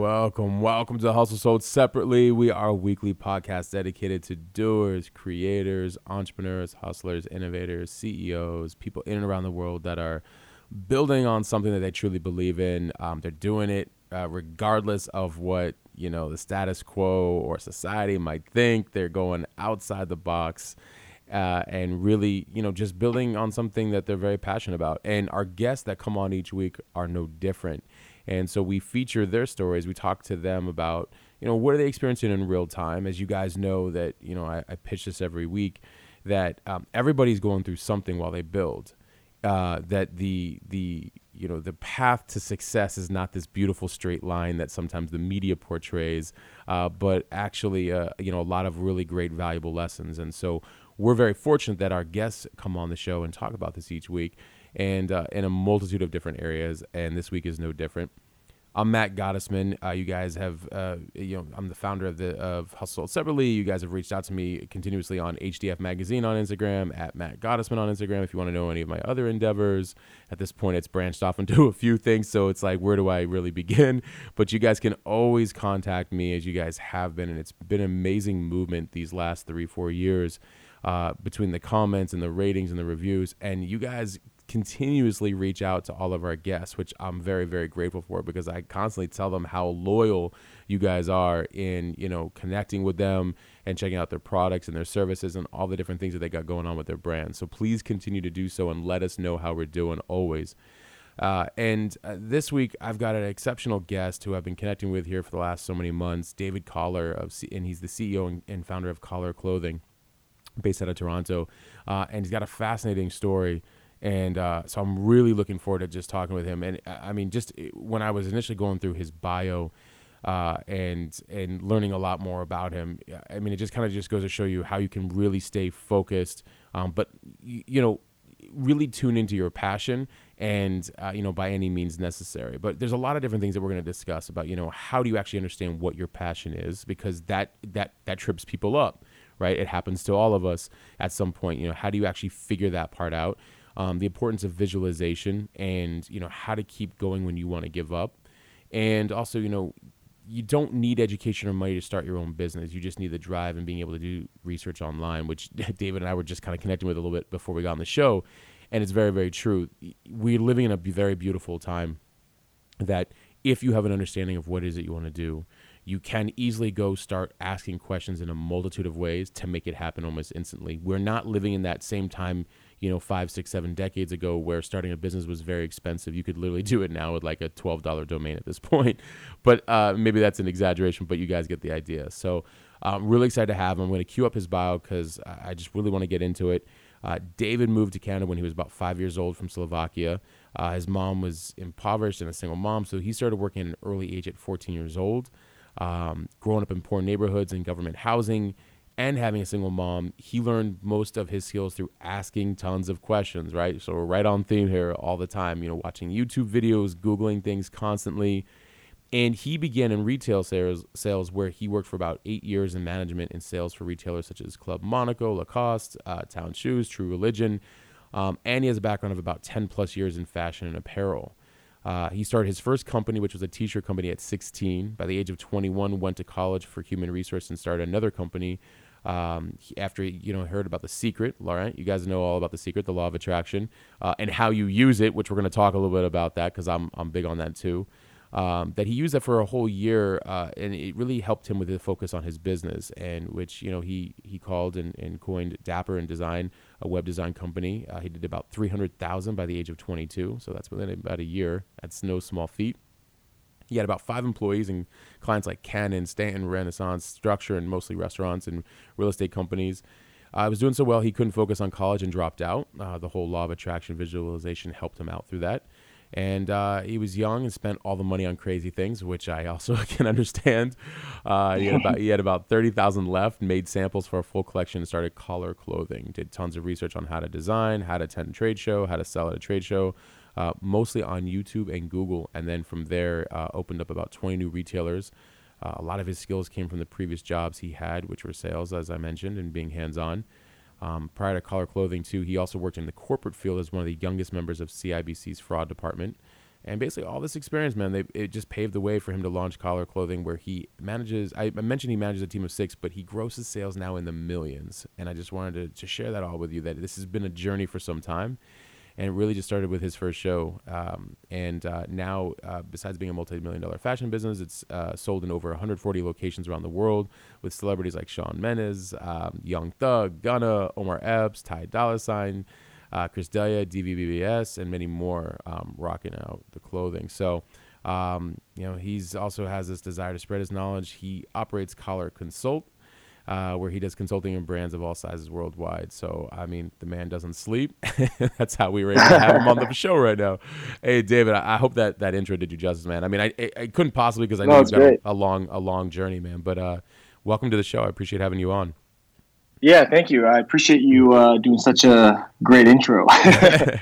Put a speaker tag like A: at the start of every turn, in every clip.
A: Welcome, welcome to Hustle Sold Separately. We are a weekly podcast dedicated to doers, creators, entrepreneurs, hustlers, innovators, CEOs, people in and around the world that are building on something that they truly believe in. Um, they're doing it uh, regardless of what you know the status quo or society might think. They're going outside the box. Uh, and really, you know, just building on something that they're very passionate about. And our guests that come on each week are no different. And so we feature their stories. We talk to them about, you know, what are they experiencing in real time? As you guys know, that, you know, I, I pitch this every week that um, everybody's going through something while they build. Uh, that the, the, you know, the path to success is not this beautiful straight line that sometimes the media portrays, uh, but actually, uh, you know, a lot of really great, valuable lessons. And so we're very fortunate that our guests come on the show and talk about this each week and uh, in a multitude of different areas. And this week is no different. I'm Matt Gottesman. Uh, you guys have, uh, you know, I'm the founder of the of Hustle Separately. You guys have reached out to me continuously on HDF Magazine on Instagram, at Matt Gottesman on Instagram. If you want to know any of my other endeavors, at this point it's branched off into a few things. So it's like, where do I really begin? But you guys can always contact me, as you guys have been, and it's been an amazing movement these last three, four years. Uh, between the comments and the ratings and the reviews, and you guys continuously reach out to all of our guests, which I'm very, very grateful for because I constantly tell them how loyal you guys are in, you know, connecting with them and checking out their products and their services and all the different things that they got going on with their brand. So please continue to do so and let us know how we're doing always. Uh, and uh, this week, I've got an exceptional guest who I've been connecting with here for the last so many months, David Kollar, of C- and he's the CEO and, and founder of Kollar Clothing, based out of Toronto. Uh, and he's got a fascinating story and uh, so I'm really looking forward to just talking with him. And uh, I mean, just when I was initially going through his bio uh, and and learning a lot more about him, I mean, it just kind of just goes to show you how you can really stay focused, um, but you know, really tune into your passion and uh, you know by any means necessary. But there's a lot of different things that we're going to discuss about you know how do you actually understand what your passion is? Because that that that trips people up right? It happens to all of us at some point you know how do you actually figure that part out um, the importance of visualization and you know how to keep going when you want to give up. And also you know you don't need education or money to start your own business. You just need the drive and being able to do research online which david and i were just kind of connecting with a little bit before we got on the show. And it's very very true. We're living in a very beautiful time that if you have an understanding of what is it you want to do you can easily go start asking questions in a multitude of ways to make it happen almost instantly. We're not living in that same time you know, five, six, seven decades ago where starting a business was very expensive. You could literally do it now with like a $12 domain at this point. But uh, maybe that's an exaggeration, but you guys get the idea. So I'm really excited to have him. I'm going to queue up his bio because I just really want to get into it. Uh, David moved to Canada when he was about five years old from Slovakia. Uh, his mom was impoverished and a single mom, so he started working at an early age at 14 years old. Um, growing up in poor neighborhoods and government housing, and having a single mom, he learned most of his skills through asking tons of questions, right? So we're right on theme here all the time, you know, watching YouTube videos, Googling things constantly. And he began in retail sales, sales where he worked for about eight years in management and sales for retailers such as Club Monaco, Lacoste, uh, Town Shoes, True Religion. Um, and he has a background of about 10 plus years in fashion and apparel. Uh, he started his first company, which was a t-shirt company at 16. By the age of 21, went to college for human resource and started another company um, after you know heard about the secret, all right, you guys know all about the secret, the law of attraction, uh, and how you use it, which we're going to talk a little bit about that because I'm I'm big on that too. Um, that he used that for a whole year, uh, and it really helped him with the focus on his business, and which you know he he called and, and coined Dapper and Design, a web design company. Uh, he did about three hundred thousand by the age of twenty two, so that's within about a year. That's no small feat. He had about five employees and clients like Canon, Stanton, Renaissance, Structure, and mostly restaurants and real estate companies. I uh, was doing so well, he couldn't focus on college and dropped out. Uh, the whole law of attraction visualization helped him out through that. and uh, he was young and spent all the money on crazy things, which I also can understand. Uh, he, had about, he had about thirty thousand left, made samples for a full collection, started Kollar Clothing. Did tons of research on how to design, how to attend a trade show, how to sell at a trade show, uh, mostly on YouTube and Google, and then from there uh, opened up about twenty new retailers. Uh, a lot of his skills came from the previous jobs he had, which were sales, as I mentioned, and being hands-on. Um, prior to Kollar Clothing, too, he also worked in the corporate field as one of the youngest members of CIBC's fraud department. And basically, all this experience, man, they, it just paved the way for him to launch Kollar Clothing, where he manages. I mentioned he manages a team of six, but he grosses sales now in the millions. And I just wanted to, to share that all with you that this has been a journey for some time and it really just started with his first show. Um, and uh, now, uh, besides being a multi-million dollar fashion business, it's uh, sold in over 140 locations around the world with celebrities like Shawn Mendes, um, Young Thug, Gunna, Omar Epps, Ty Dolla Sign, uh, Chris D'Elia, DVBBS, and many more um, rocking out the clothing. So. Um, you know, he's also has this desire to spread his knowledge. He operates Kollar Consult, uh, where he does consulting in brands of all sizes worldwide. So, I mean, the man doesn't sleep. That's how we were able to have him on the show right now. Hey, David, I, I, hope that that intro did you justice, man. I mean, I, I, I couldn't possibly because I know you've got a, a, long a long journey, man. But uh, welcome to the show. I appreciate having you on.
B: Yeah, thank you. I appreciate you uh, doing such a great intro.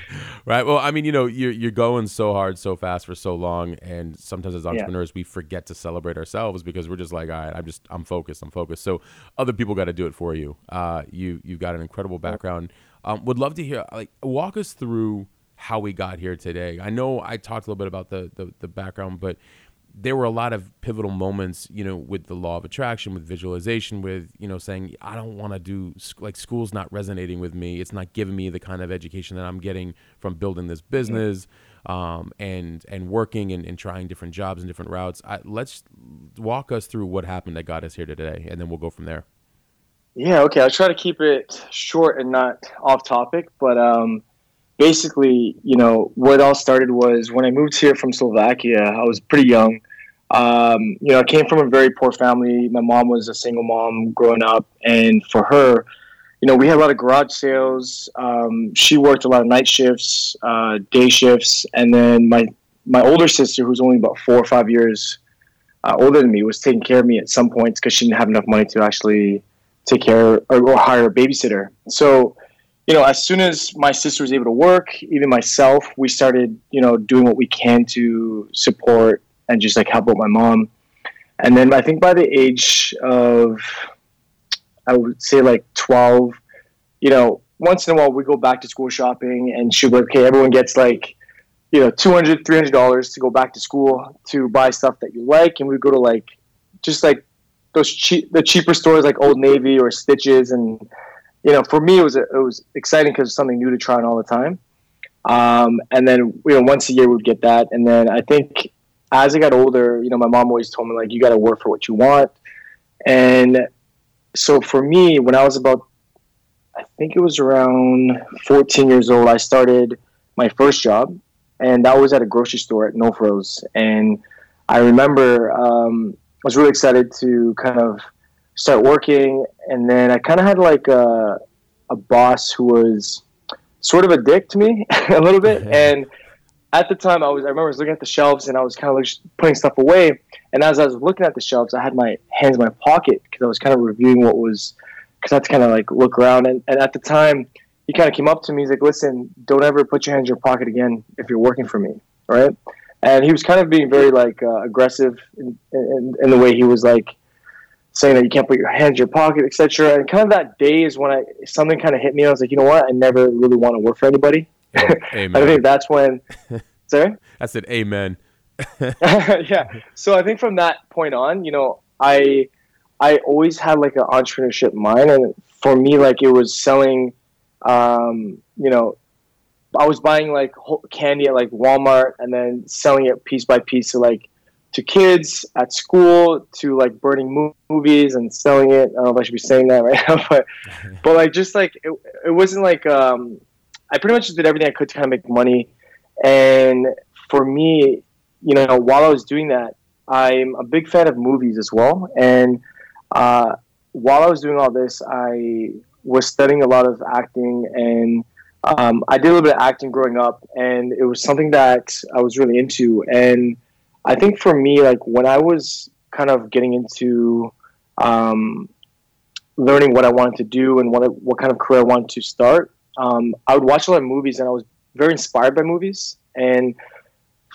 A: right. Well, I mean, you know, you're you're going so hard, so fast for so long, and sometimes as entrepreneurs, yeah. we forget to celebrate ourselves because we're just like, all right, I'm just I'm focused, I'm focused. So other people got to do it for you. Uh, you you've got an incredible background. Um, would love to hear like walk us through how we got here today. I know I talked a little bit about the the, the background, but there were a lot of pivotal moments, you know, with the law of attraction, with visualization, with, you know, saying, I don't want to do, like, school's not resonating with me. It's not giving me the kind of education that I'm getting from building this business um, and and working and, and trying different jobs and different routes. I, let's walk us through what happened that got us here today, and then we'll go from there.
B: Yeah, okay. I'll try to keep it short and not off topic, but um, basically, you know, what all started was when I moved here from Slovakia, I was pretty young. Um, you know, I came from a very poor family. My mom was a single mom growing up, and for her, you know, we had a lot of garage sales. Um, she worked a lot of night shifts, uh, day shifts, and then my my older sister, who's only about four or five years uh, older than me, was taking care of me at some points because she didn't have enough money to actually take care or, or hire a babysitter. So you know, as soon as my sister was able to work, even myself, we started, you know, doing what we can to support and just like help out my mom. And then I think by the age of, I would say like 12, you know, once in a while we go back to school shopping and she'll be like, okay, everyone gets like, you know, 200 $300 to go back to school to buy stuff that you like. And we go to like, just like those cheap, the cheaper stores like Old Navy or Stitches and, you know, for me, it was it was exciting because it's something new to try on all the time. Um, and then you know, once a year we'd get that, and then I think as I got older, you know, my mom always told me like, you got to work for what you want, and so for me, when I was about, I think it was around 14 years old, I started my first job, and that was at a grocery store at No Frills, and I remember um, I was really excited to kind of start working, and then I kind of had like a a boss who was sort of a dick to me a little bit, and at the time I was I remember I was looking at the shelves and I was kind of like putting stuff away, and as I was looking at the shelves, I had my hands in my pocket because I was kind of reviewing what was because I had to kind of like look around, and, and at the time he kind of came up to me. He's like, "Listen, don't ever put your hands in your pocket again if you're working for me, right?" And he was kind of being very like uh, aggressive in, in, in the way he was like saying that you can't put your hands in your pocket, etc. And kind of that day is when I something kind of hit me. I was like, you know what? I never really want to work for anybody. Amen. I think that's when. sorry.
A: I said amen.
B: yeah. So I think from that point on, you know, I I always had like an entrepreneurship mind, and for me, like it was selling. Um, you know, I was buying like candy at like Walmart and then selling it piece by piece to like to kids at school to like burning movies and selling it. I don't know if I should be saying that right now, but but like just like it, it wasn't like um, I pretty much just did everything I could to kind of make money. And for me, you know, while I was doing that, I'm a big fan of movies as well. And uh, while I was doing all this, I was studying a lot of acting and um, I did a little bit of acting growing up, and it was something that I was really into. And I think for me, like when I was kind of getting into um, learning what I wanted to do and what what kind of career I wanted to start, um, I would watch a lot of movies, and I was very inspired by movies. And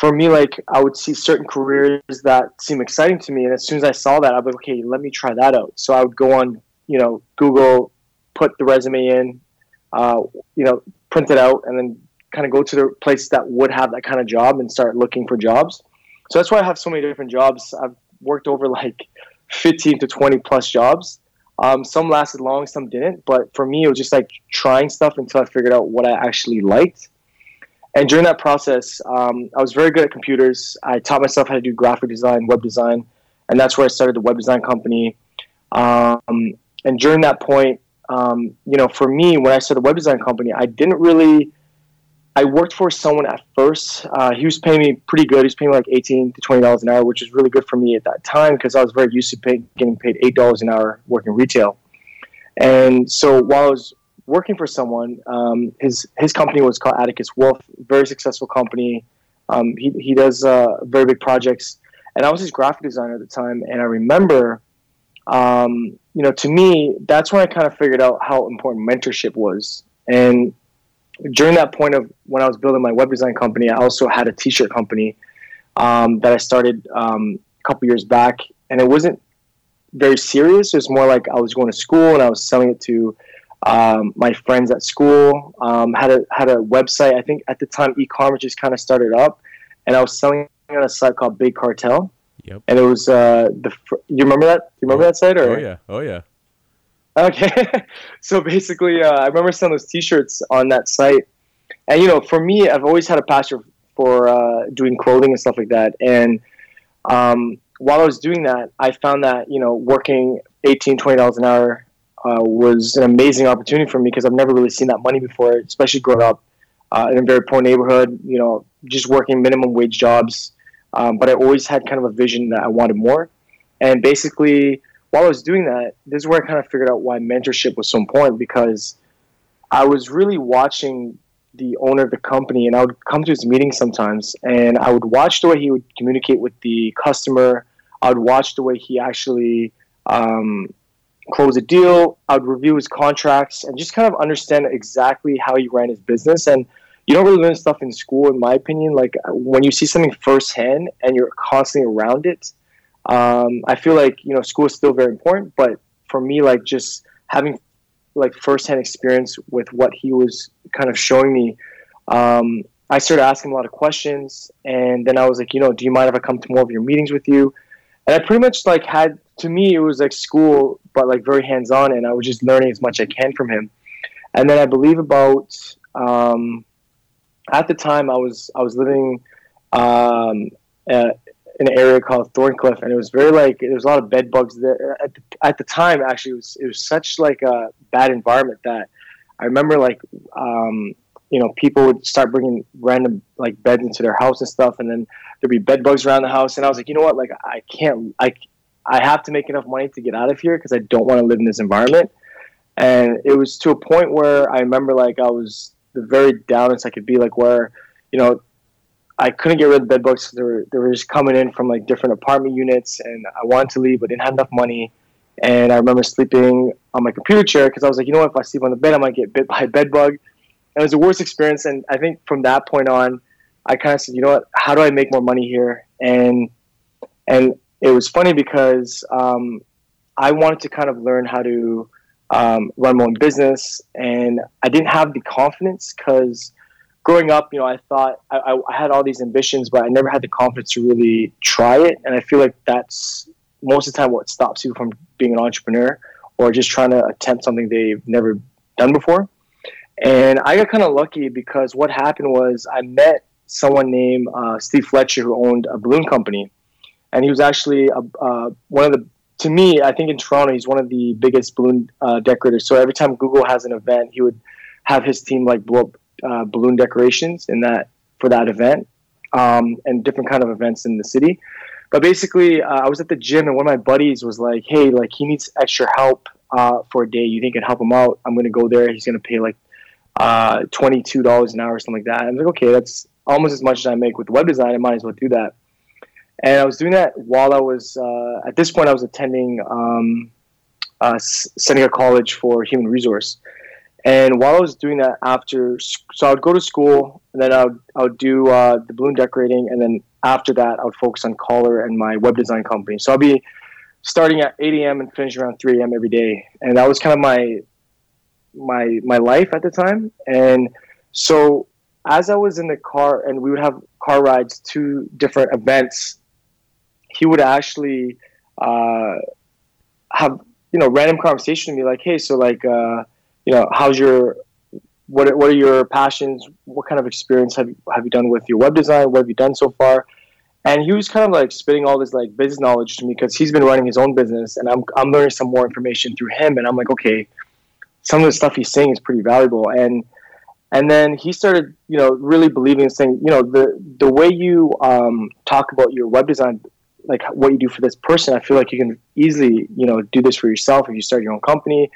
B: for me, like I would see certain careers that seem exciting to me, and as soon as I saw that, I'd be like, okay, let me try that out. So I would go on, you know, Google, put the resume in, uh, you know, print it out, and then kind of go to the place that would have that kind of job and start looking for jobs. So that's why I have so many different jobs. I've worked over like 15 to 20 plus jobs. Um, some lasted long, some didn't. But for me, it was just like trying stuff until I figured out what I actually liked. And during that process, um, I was very good at computers. I taught myself how to do graphic design, web design, and that's where I started the web design company. Um, and during that point, um, you know, for me, when I started web design company, I didn't really. I worked for someone at first. Uh, he was paying me pretty good. He was paying me like eighteen to twenty dollars an hour, which was really good for me at that time because I was very used to pay, getting paid eight dollars an hour working retail. And so while I was working for someone, um, his his company was called Atticus Wolf, very successful company. Um, he he does uh, very big projects, and I was his graphic designer at the time. And I remember um, you know, to me, that's when I kind of figured out how important mentorship was. And during that point of when I was building my web design company, I also had a t-shirt company um, that I started um, a couple years back, and it wasn't very serious. It was more like I was going to school and I was selling it to um, my friends at school. Um, had a had a website. I think at the time e-commerce just kind of started up, and I was selling on a site called Big Cartel.
A: Yep.
B: And it was uh, the you remember that? You remember that site? Or?
A: Oh yeah. Oh yeah.
B: Okay. so basically, uh, I remember selling those T-shirts on that site, and you know, for me, I've always had a passion for uh, doing clothing and stuff like that. And um, while I was doing that, I found that you know, working 18 dollars an hour uh, was an amazing opportunity for me because I've never really seen that money before, especially growing up uh, in a very poor neighborhood. You know, just working minimum wage jobs. Um, but I always had kind of a vision that I wanted more. And basically, while I was doing that, this is where I kind of figured out why mentorship was so important because I was really watching the owner of the company and I would come to his meetings sometimes and I would watch the way he would communicate with the customer. I would watch the way he actually um, close a deal. I would review his contracts and just kind of understand exactly how he ran his business. And you don't really learn stuff in school, in my opinion. Like when you see something firsthand and you're constantly around it, um, I feel like you know school is still very important. But for me, like just having like firsthand experience with what he was kind of showing me, um, I started asking a lot of questions, and then I was like, you know, do you mind if I come to more of your meetings with you? And I pretty much like had to me it was like school, but like very hands on, and I was just learning as much as I can from him. And then I believe about um, at the time I was I was living um, an area called Thorncliffe, and it was very like there was a lot of bed bugs there. At the, at the time, actually, it was it was such like a bad environment that I remember like um, you know people would start bringing random like beds into their house and stuff, and then there'd be bed bugs around the house, and I was like, you know what, like I can't I I have to make enough money to get out of here because I don't want to live in this environment. And it was to a point where I remember like I was the very downest I could be, like where, you know, I couldn't get rid of bed bugs. They were, they were just coming in from like different apartment units, and I wanted to leave, but didn't have enough money. And I remember sleeping on my computer chair because I was like, you know what, if I sleep on the bed, I might get bit by a bed bug. And it was the worst experience. And I think from that point on, I kind of said, you know what, how do I make more money here? And and it was funny because um, I wanted to kind of learn how to um, run my own business. And I didn't have the confidence because growing up, you know, I thought I, I, had all these ambitions, but I never had the confidence to really try it. And I feel like that's most of the time what stops you from being an entrepreneur or just trying to attempt something they've never done before. And I got kind of lucky because what happened was I met someone named uh, Steve Fletcher who owned a balloon company. And he was actually a, uh, one of the to me, I think in Toronto, he's one of the biggest balloon uh, decorators. So every time Google has an event, he would have his team like blow up uh, balloon decorations in that for that event um, and different kind of events in the city. But basically, uh, I was at the gym and one of my buddies was like, "Hey, like he needs extra help uh, for a day. You think you can help him out? I'm to go there. He's to pay like uh, twenty-two dollars an hour or something like that. I was like, okay, that's almost as much as I make with web design. I might as well do that. And I was doing that while I was uh, at this point I was attending um, uh, Seneca College for Human Resource. And while I was doing that, after so I would go to school, and then I would I would do uh, the balloon decorating, and then after that I would focus on Kollar and my web design company. So I'll be starting at 8 a.m. and finishing around 3 a.m. every day, and that was kind of my my my life at the time. And so as I was in the car, and we would have car rides to different events, he would actually uh, have you know random conversation with me, like, "Hey, so like, uh, you know, how's your what what are your passions? What kind of experience have you, have you done with your web design? What have you done so far?" and he was kind of like spitting all this like business knowledge to me because he's been running his own business and I'm, I'm learning some more information through him and i'm like okay some of the stuff he's saying is pretty valuable and and then he started you know really believing and saying you know the the way you um, talk about your web design like what you do for this person i feel like you can easily you know do this for yourself if you start your own company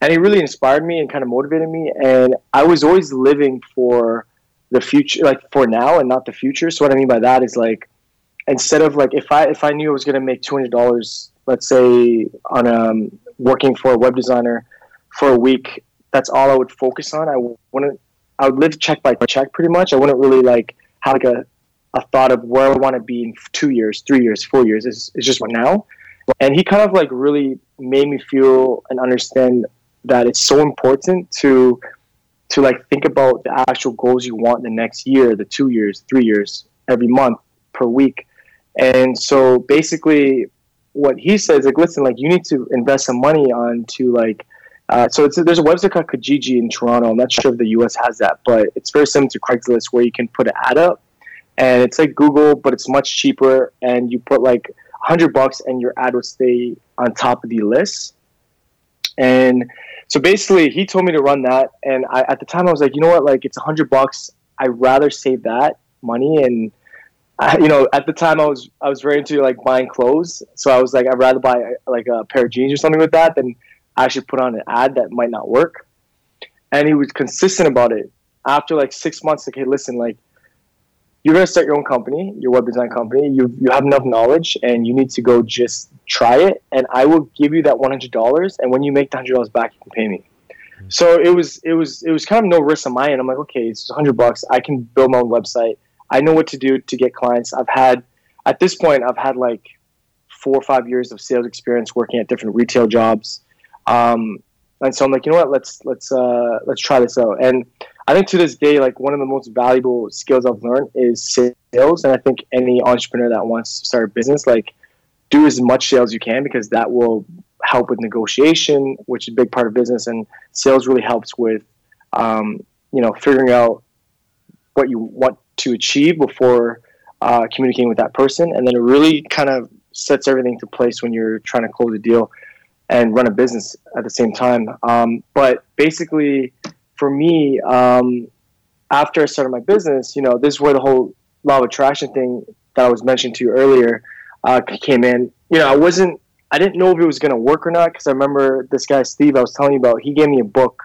B: and he really inspired me and kind of motivated me and i was always living for the future like for now and not the future so what i mean by that is like instead of like if i if i knew i was going to make $200 let's say on um, working for a web designer for a week, that's all I would focus on. I wouldn't. I would live check by check pretty much. I wouldn't really like have like a, a thought of where I want to be in two years, three years, four years. It's, it's just right now. And he kind of like really made me feel and understand that it's so important to to like think about the actual goals you want the next year, the two years, three years, every month, per week. And so basically what he says, like, listen, like you need to invest some money on to like uh, so there's a website called Kijiji in Toronto. I'm not sure if the US has that, but it's very similar to Craigslist where you can put an ad up, and it's like Google, but it's much cheaper. And you put like 100 bucks, and your ad will stay on top of the list. And so basically, he told me to run that, and I, at the time I was like, you know what, like it's 100 bucks. I'd rather save that money and. I, you know, at the time I was I was very into like buying clothes, so I was like I'd rather buy like a pair of jeans or something with that than actually put on an ad that might not work. And he was consistent about it. After like six months, like, hey, listen, like you're gonna start your own company, your web design company. You you have enough knowledge, and you need to go just try it. And I will give you that one hundred dollars, and when you make the hundred dollars back, you can pay me. So it was it was it was kind of no risk on my end. I'm like, okay, it's hundred bucks. I can build my own website. I know what to do to get clients. I've had at this point, I've had like four or five years of sales experience working at different retail jobs. Um, and so I'm like, you know what? Let's let's uh, let's try this out. And I think to this day, like one of the most valuable skills I've learned is sales. And I think any entrepreneur that wants to start a business, like, do as much sales as you can because that will help with negotiation, which is a big part of business. And sales really helps with, um, you know, figuring out what you want to achieve before uh, communicating with that person, and then it really kind of sets everything to place when you're trying to close a deal and run a business at the same time. Um, but basically, for me, um, after I started my business, you know, this is where the whole law of attraction thing that I was mentioning to you earlier uh, came in. You know, I wasn't, I didn't know if it was going to work or not because I remember this guy Steve I was telling you about. He gave me a book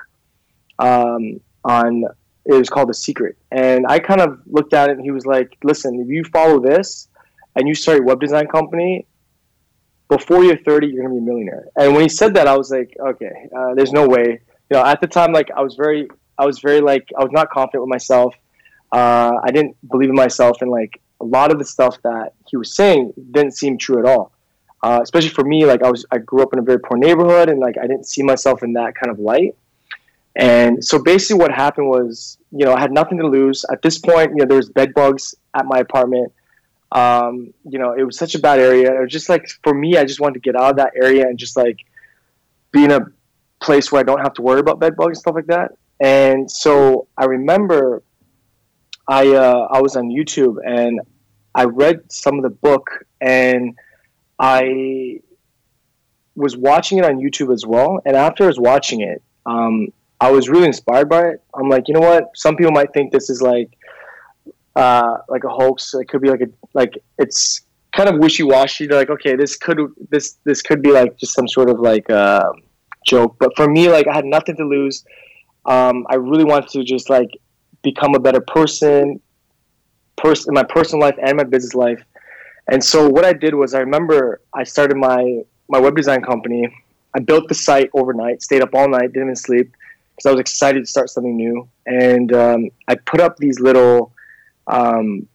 B: um, on it was called The Secret, and I kind of looked at it and he was like, "Listen, if you follow this." And you start a web design company, before you're 30, you're gonna be a millionaire. And when he said that, I was like, okay, uh, there's no way. You know, at the time, like I was very, I was very like, I was not confident with myself. Uh, I didn't believe in myself, and like a lot of the stuff that he was saying didn't seem true at all. Uh, especially for me, like I was, I grew up in a very poor neighborhood, and like I didn't see myself in that kind of light. And so basically, what happened was, you know, I had nothing to lose at this point. You know, there was bed bugs at my apartment. Um, you know, it was such a bad area. It was just like for me, I just wanted to get out of that area and just like be in a place where I don't have to worry about bed bugs and stuff like that. And so I remember I uh, I was on YouTube and I read some of the book and I was watching it on YouTube as well. And after I was watching it, um, I was really inspired by it. I'm like, you know what? Some people might think this is like uh, like a hoax. It could be like a like it's kind of wishy washy. Like okay, this could this this could be like just some sort of like uh, joke. But for me, like I had nothing to lose. Um, I really wanted to just like become a better person, person in my personal life and my business life. And so what I did was I remember I started my my web design company. I built the site overnight, stayed up all night, didn't even sleep because I was excited to start something new. And um, I put up these little, um,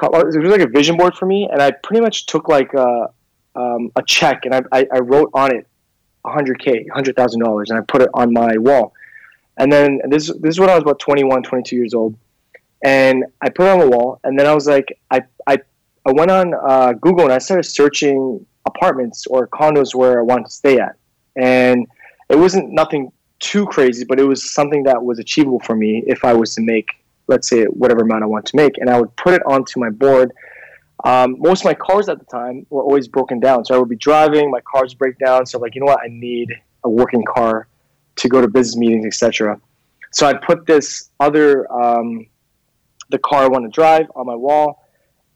B: it was like a vision board for me, and I pretty much took like a, um, a check and I, I, I wrote on it 100k, $100,000, and I put it on my wall. And then this this is when I was about 21, 22 years old, and I put it on the wall. And then I was like, I I, I went on uh, Google and I started searching apartments or condos where I wanted to stay at, and it wasn't nothing too crazy, but it was something that was achievable for me if I was to make, let's say, whatever amount I want to make, and I would put it onto my board. Um, most of my cars at the time were always broken down, so I would be driving, my cars break down, so like you know what, I need a working car to go to business meetings, etc. So I'd put this other um, the car I want to drive on my wall,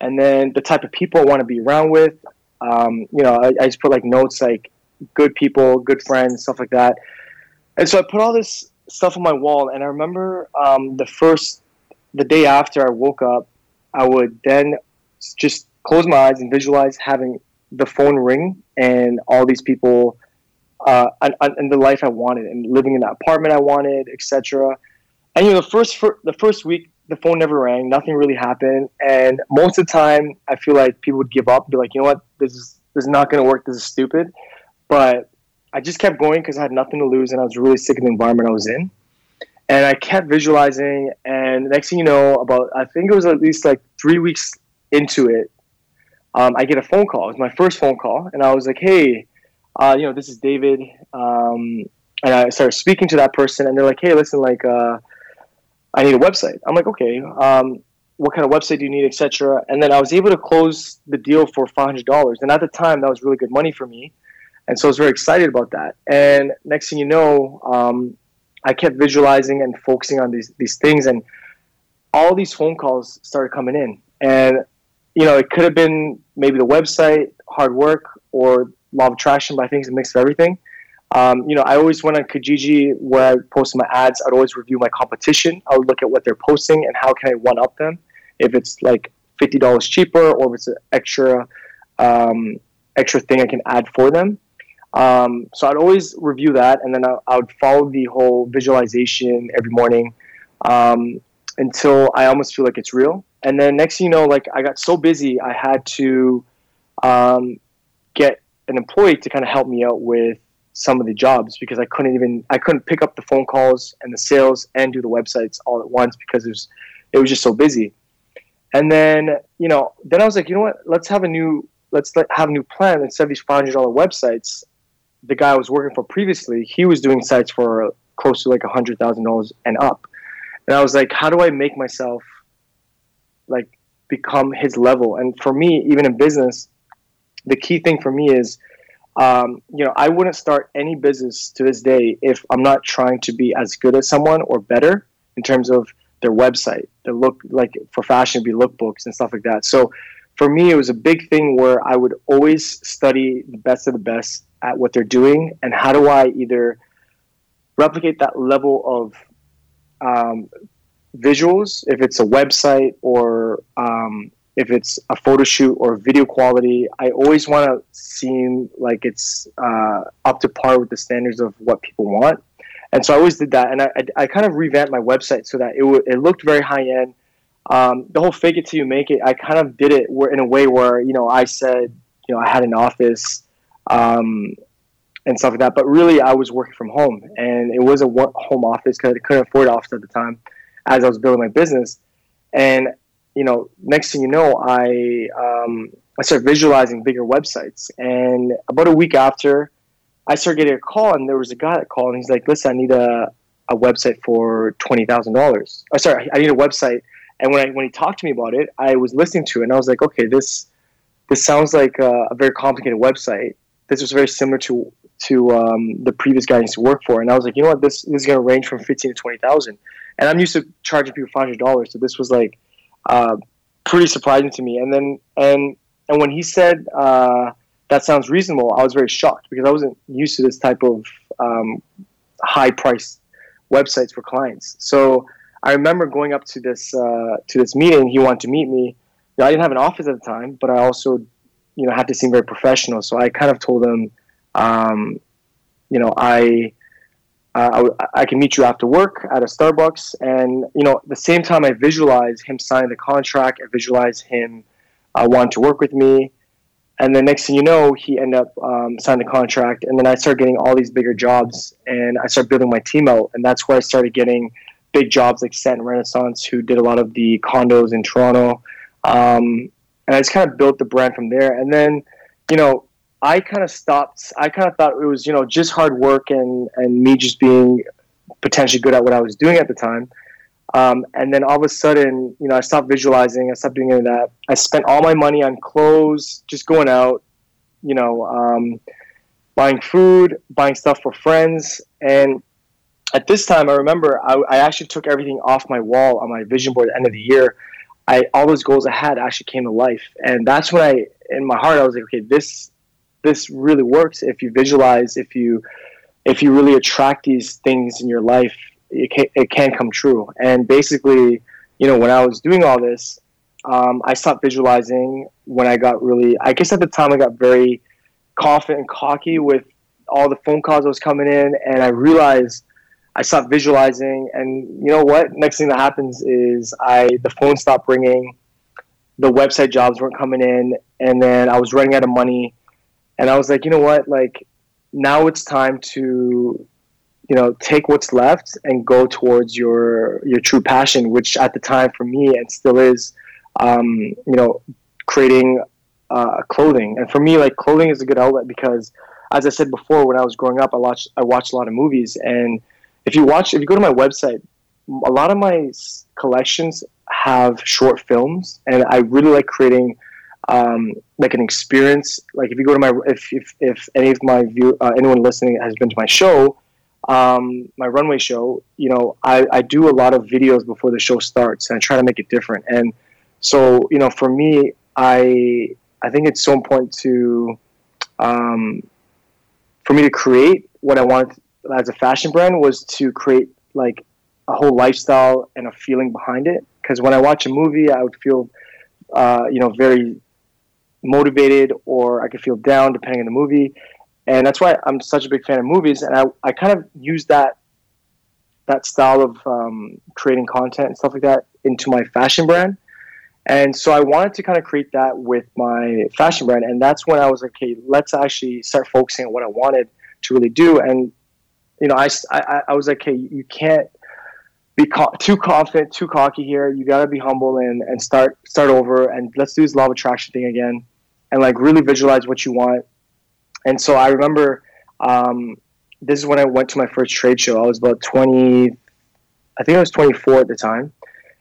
B: and then the type of people I want to be around with. Um, you know, I, I just put like notes like good people, good friends, stuff like that. And so I put all this stuff on my wall, and I remember um, the first, the day after I woke up, I would then just close my eyes and visualize having the phone ring and all these people uh, and, and the life I wanted and living in that apartment I wanted, etc. And you know, the first for, the first week, the phone never rang, nothing really happened, and most of the time, I feel like people would give up, be like, you know what, this is this is not going to work, this is stupid. But I just kept going because I had nothing to lose and I was really sick of the environment I was in. And I kept visualizing, and next thing you know, about I think it was at least like three weeks into it, um, I get a phone call. It was my first phone call, and I was like, "Hey, uh, you know, this is David." Um, and I started speaking to that person, and they're like, "Hey, listen, like, uh, I need a website." I'm like, "Okay, um, what kind of website do you need, etc." And then I was able to close the deal for five hundred dollars, and at the time, that was really good money for me and so I was very excited about that. And next thing you know, um, I kept visualizing and focusing on these these things, and all these phone calls started coming in. And you know, it could have been maybe the website, hard work, or law of attraction, but I think it's a mix of everything. Um, you know, I always went on Kijiji where I posted my ads. I'd always review my competition. I would look at what they're posting and how can I one up them. If it's like fifty dollars cheaper, or if it's an extra um, extra thing I can add for them. Um, so I'd always review that, and then I, I, would follow the whole visualization every morning um, until I almost feel like it's real. And then next thing you know, like I got so busy, I had to um, get an employee to kind of help me out with some of the jobs because I couldn't even I couldn't pick up the phone calls and the sales and do the websites all at once because it was it was just so busy. And then you know, then I was like, you know what? Let's have a new let's let, have a new plan instead of these five hundred dollar websites the guy I was working for previously, he was doing sites for close to like a hundred thousand dollars and up. And I was like, how do I make myself like become his level? And for me, even in business, the key thing for me is, um, you know, I wouldn't start any business to this day if I'm not trying to be as good as someone or better in terms of their website, their look, like for fashion, be lookbooks and stuff like that. So for me, it was a big thing where I would always study the best of the best at what they're doing and how do I either replicate that level of um, visuals, if it's a website or um, if it's a photo shoot or video quality, I always want to seem like it's uh, up to par with the standards of what people want. And so I always did that, and I, I, I kind of revamped my website so that it, w- it looked very high end. Um, the whole fake it till you make it, I kind of did it in a way where you know I said you know I had an office um, and stuff like that. But really, I was working from home, and it was a home office because I couldn't afford office at the time as I was building my business. And you know, next thing you know, I um, I started visualizing bigger websites, and about a week after, I started getting a call, and there was a guy that called, and he's like, "Listen, I need a a website for twenty thousand dollars. Oh, sorry, I need a website." And when I when he talked to me about it, I was listening to it, and I was like, "Okay, this." This sounds like a, a very complicated website, this was very similar to to um, the previous guy I used to work for, and I was like, you know what, this, this is going to range from fifteen to twenty thousand, and I'm used to charging people five hundred dollars, so this was like uh, pretty surprising to me. And then and and when he said uh, that sounds reasonable, I was very shocked because I wasn't used to this type of um, high price websites for clients. So I remember going up to this uh, to this meeting. He wanted to meet me. I didn't have an office at the time, but I also, you know, had to seem very professional. So I kind of told him, um, you know, I, uh, I, I can meet you after work at a Starbucks, and you know, the same time, I visualize him signing the contract. I visualize him uh, wanting to work with me, and then next thing you know, he end up um, signing the contract, and then I start getting all these bigger jobs, and I start building my team out, and that's where I started getting big jobs like Set and Renaissance, who did a lot of the condos in Toronto, um, and I just kind of built the brand from there, and then, you know, I kind of stopped. I kind of thought it was, you know, just hard work and and me just being potentially good at what I was doing at the time. Um, and then all of a sudden, you know, I stopped visualizing. I stopped doing any of that. I spent all my money on clothes, just going out, you know, um, buying food, buying stuff for friends. And at this time, I remember I, I, actually took everything off my wall on my vision board at the end of the year. I all those goals I had actually came to life, and that's when I, in my heart, I was like, okay, this this really works if you visualize, if you if you really attract these things in your life, it can, it can come true. And basically, you know, when I was doing all this, um, I stopped visualizing when I got really. I guess at the time I got very confident and cocky with all the phone calls that was coming in, and I realized I stopped visualizing. And you know what? Next thing that happens is I the phone stopped ringing, the website jobs weren't coming in, and then I was running out of money and I was like, you know what, like now it's time to you know take what's left and go towards your your true passion which at the time for me and still is um, you know creating uh, clothing. And for me like clothing is a good outlet because as i said before when i was growing up i watched i watched a lot of movies. And if you watch if you go to my website a lot of my collections have short films. And i really like creating um, like an experience. Like if you go to my if if, if any of my view uh, anyone listening has been to my show, um, my runway show, you know, I, I do a lot of videos before the show starts and I try to make it different. And so you know, for me, I I think it's so important to um, for me to create what I want as a fashion brand was to create like a whole lifestyle and a feeling behind it. Because when I watch a movie, I would feel, uh, you know, very motivated or I could feel down depending on the movie. And that's why I'm such a big fan of movies. And I, I kind of use that that style of um, creating content and stuff like that into my fashion brand. And so I wanted to kind of create that with my fashion brand. And that's when I was like, okay, let's actually start focusing on what I wanted to really do. And, you know, I, I, I was like, hey, you can't be co- too confident, too cocky here. You got to be humble and, and start, start over. And let's do this law of attraction thing again and like really visualize what you want. And so I remember um, this is when I went to my first trade show. I was about 20, I think I was 24 at the time.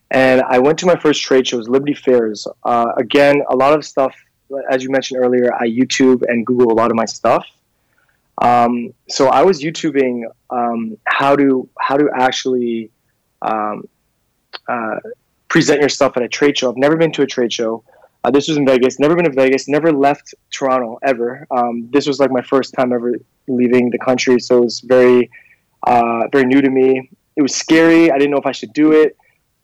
B: And I went to my first trade show, it was Liberty Fairs. Uh, again, a lot of stuff, as you mentioned earlier, I YouTube and Google a lot of my stuff. Um, so I was YouTubing um, how to how to actually um, uh, present your stuff at a trade show. I've never been to a trade show. Uh, this was in Vegas. Never been to Vegas. Never left Toronto ever. Um, this was like my first time ever leaving the country, so it was very, uh, very new to me. It was scary. I didn't know if I should do it,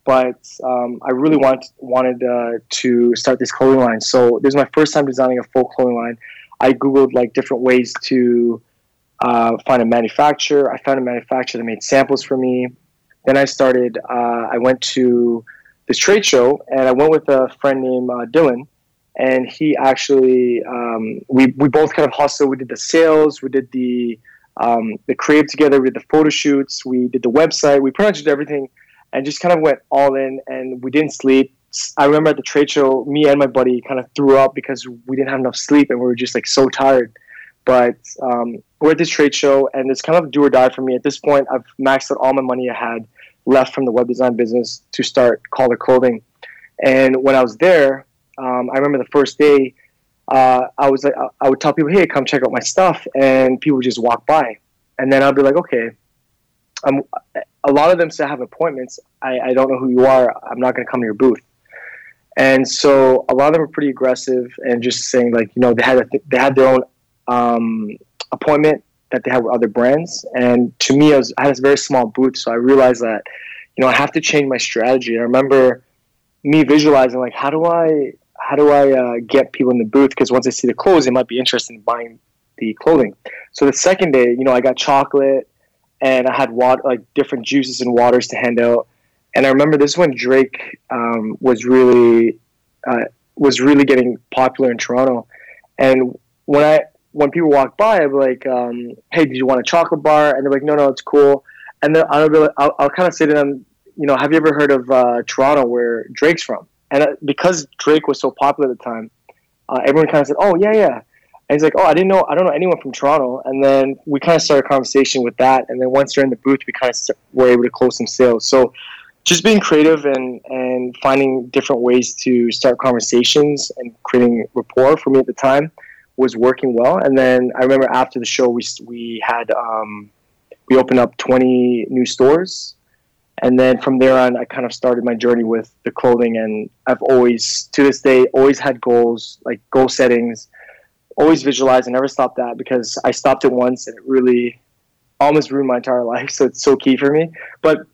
B: but um, I really want, wanted uh, to start this clothing line. So this is my first time designing a full clothing line. I googled like different ways to uh, find a manufacturer. I found a manufacturer that made samples for me. Then I started. Uh, I went to this trade show, and I went with a friend named uh, Dylan, and he actually um, we we both kind of hustled. We did the sales, we did the um, the creative together, we did the photo shoots, we did the website, we pretty much did everything, and just kind of went all in. And we didn't sleep. I remember at the trade show, me and my buddy kind of threw up because we didn't have enough sleep, and we were just like so tired. But um, we're at this trade show, and it's kind of do or die for me. At this point, I've maxed out all my money I had left from the web design business to start Kollar Clothing. And when I was there, um, I remember the first day, uh, I was like, I would tell people, "Hey, come check out my stuff," and people would just walk by, and then I'd be like, "Okay." I'm, a lot of them still have appointments. I, I don't know who you are. I'm not going to come to your booth. And so a lot of them were pretty aggressive and just saying like, you know, they had th- they had their own um, appointment that they had with other brands. And to me, I, was, I had a very small booth, so I realized that you know I have to change my strategy. I remember me visualizing like how do I how do I uh, get people in the booth because once they see the clothes, they might be interested in buying the clothing. So the second day, you know, I got chocolate and I had water, like different juices and waters to hand out. And I remember this when Drake um, was really uh, was really getting popular in Toronto. And when I when people walk by, I'm like, um, "Hey, did you want a chocolate bar?" And they're like, "No, no, it's cool." And then I'll, be like, I'll, I'll kind of say to them, "You know, have you ever heard of uh, Toronto, where Drake's from?" And uh, because Drake was so popular at the time, uh, everyone kind of said, "Oh, yeah, yeah." And he's like, "Oh, I didn't know. I don't know anyone from Toronto." And then we kind of started a conversation with that. And then once they're in the booth, we kind of were able to close some sales. So just being creative and and finding different ways to start conversations and creating rapport for me at the time was working well. And then I remember after the show, we we had um, we opened up 20 new stores. And then from there on, I kind of started my journey with the clothing. And I've always, to this day, always had goals, like goal settings, always visualized. I never stopped that because I stopped it once and it really almost ruined my entire life. So it's so key for me. But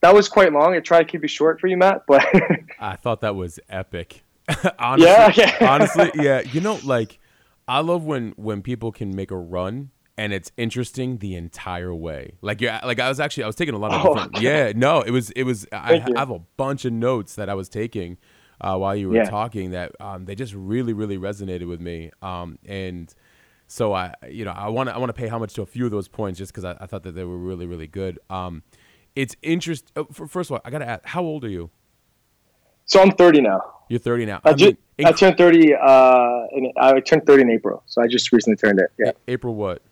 B: that was quite long. I tried to keep it short for you, Matt. But
A: I thought that was epic. honestly,
B: yeah, yeah.
A: honestly, yeah. You know, like I love when when people can make a run and it's interesting the entire way. Like you like I was actually I was taking a lot of
B: Oh,
A: different, yeah, no, it was it was I, I have a bunch of notes that I was taking uh, while you were
B: Yeah.
A: talking that um, they just really really resonated with me. Um, and so I you know I want to I want to pay homage to a few of those points just because I, I thought that they were really really good. Um, it's interest. Oh, first of all, I gotta ask, how old are you?
B: So I'm 30 now.
A: You're 30 now.
B: I,
A: I
B: ju-
A: mean,
B: I turned 30. Uh, in, I turned 30 in April. So I just recently turned it. Yeah,
A: April what?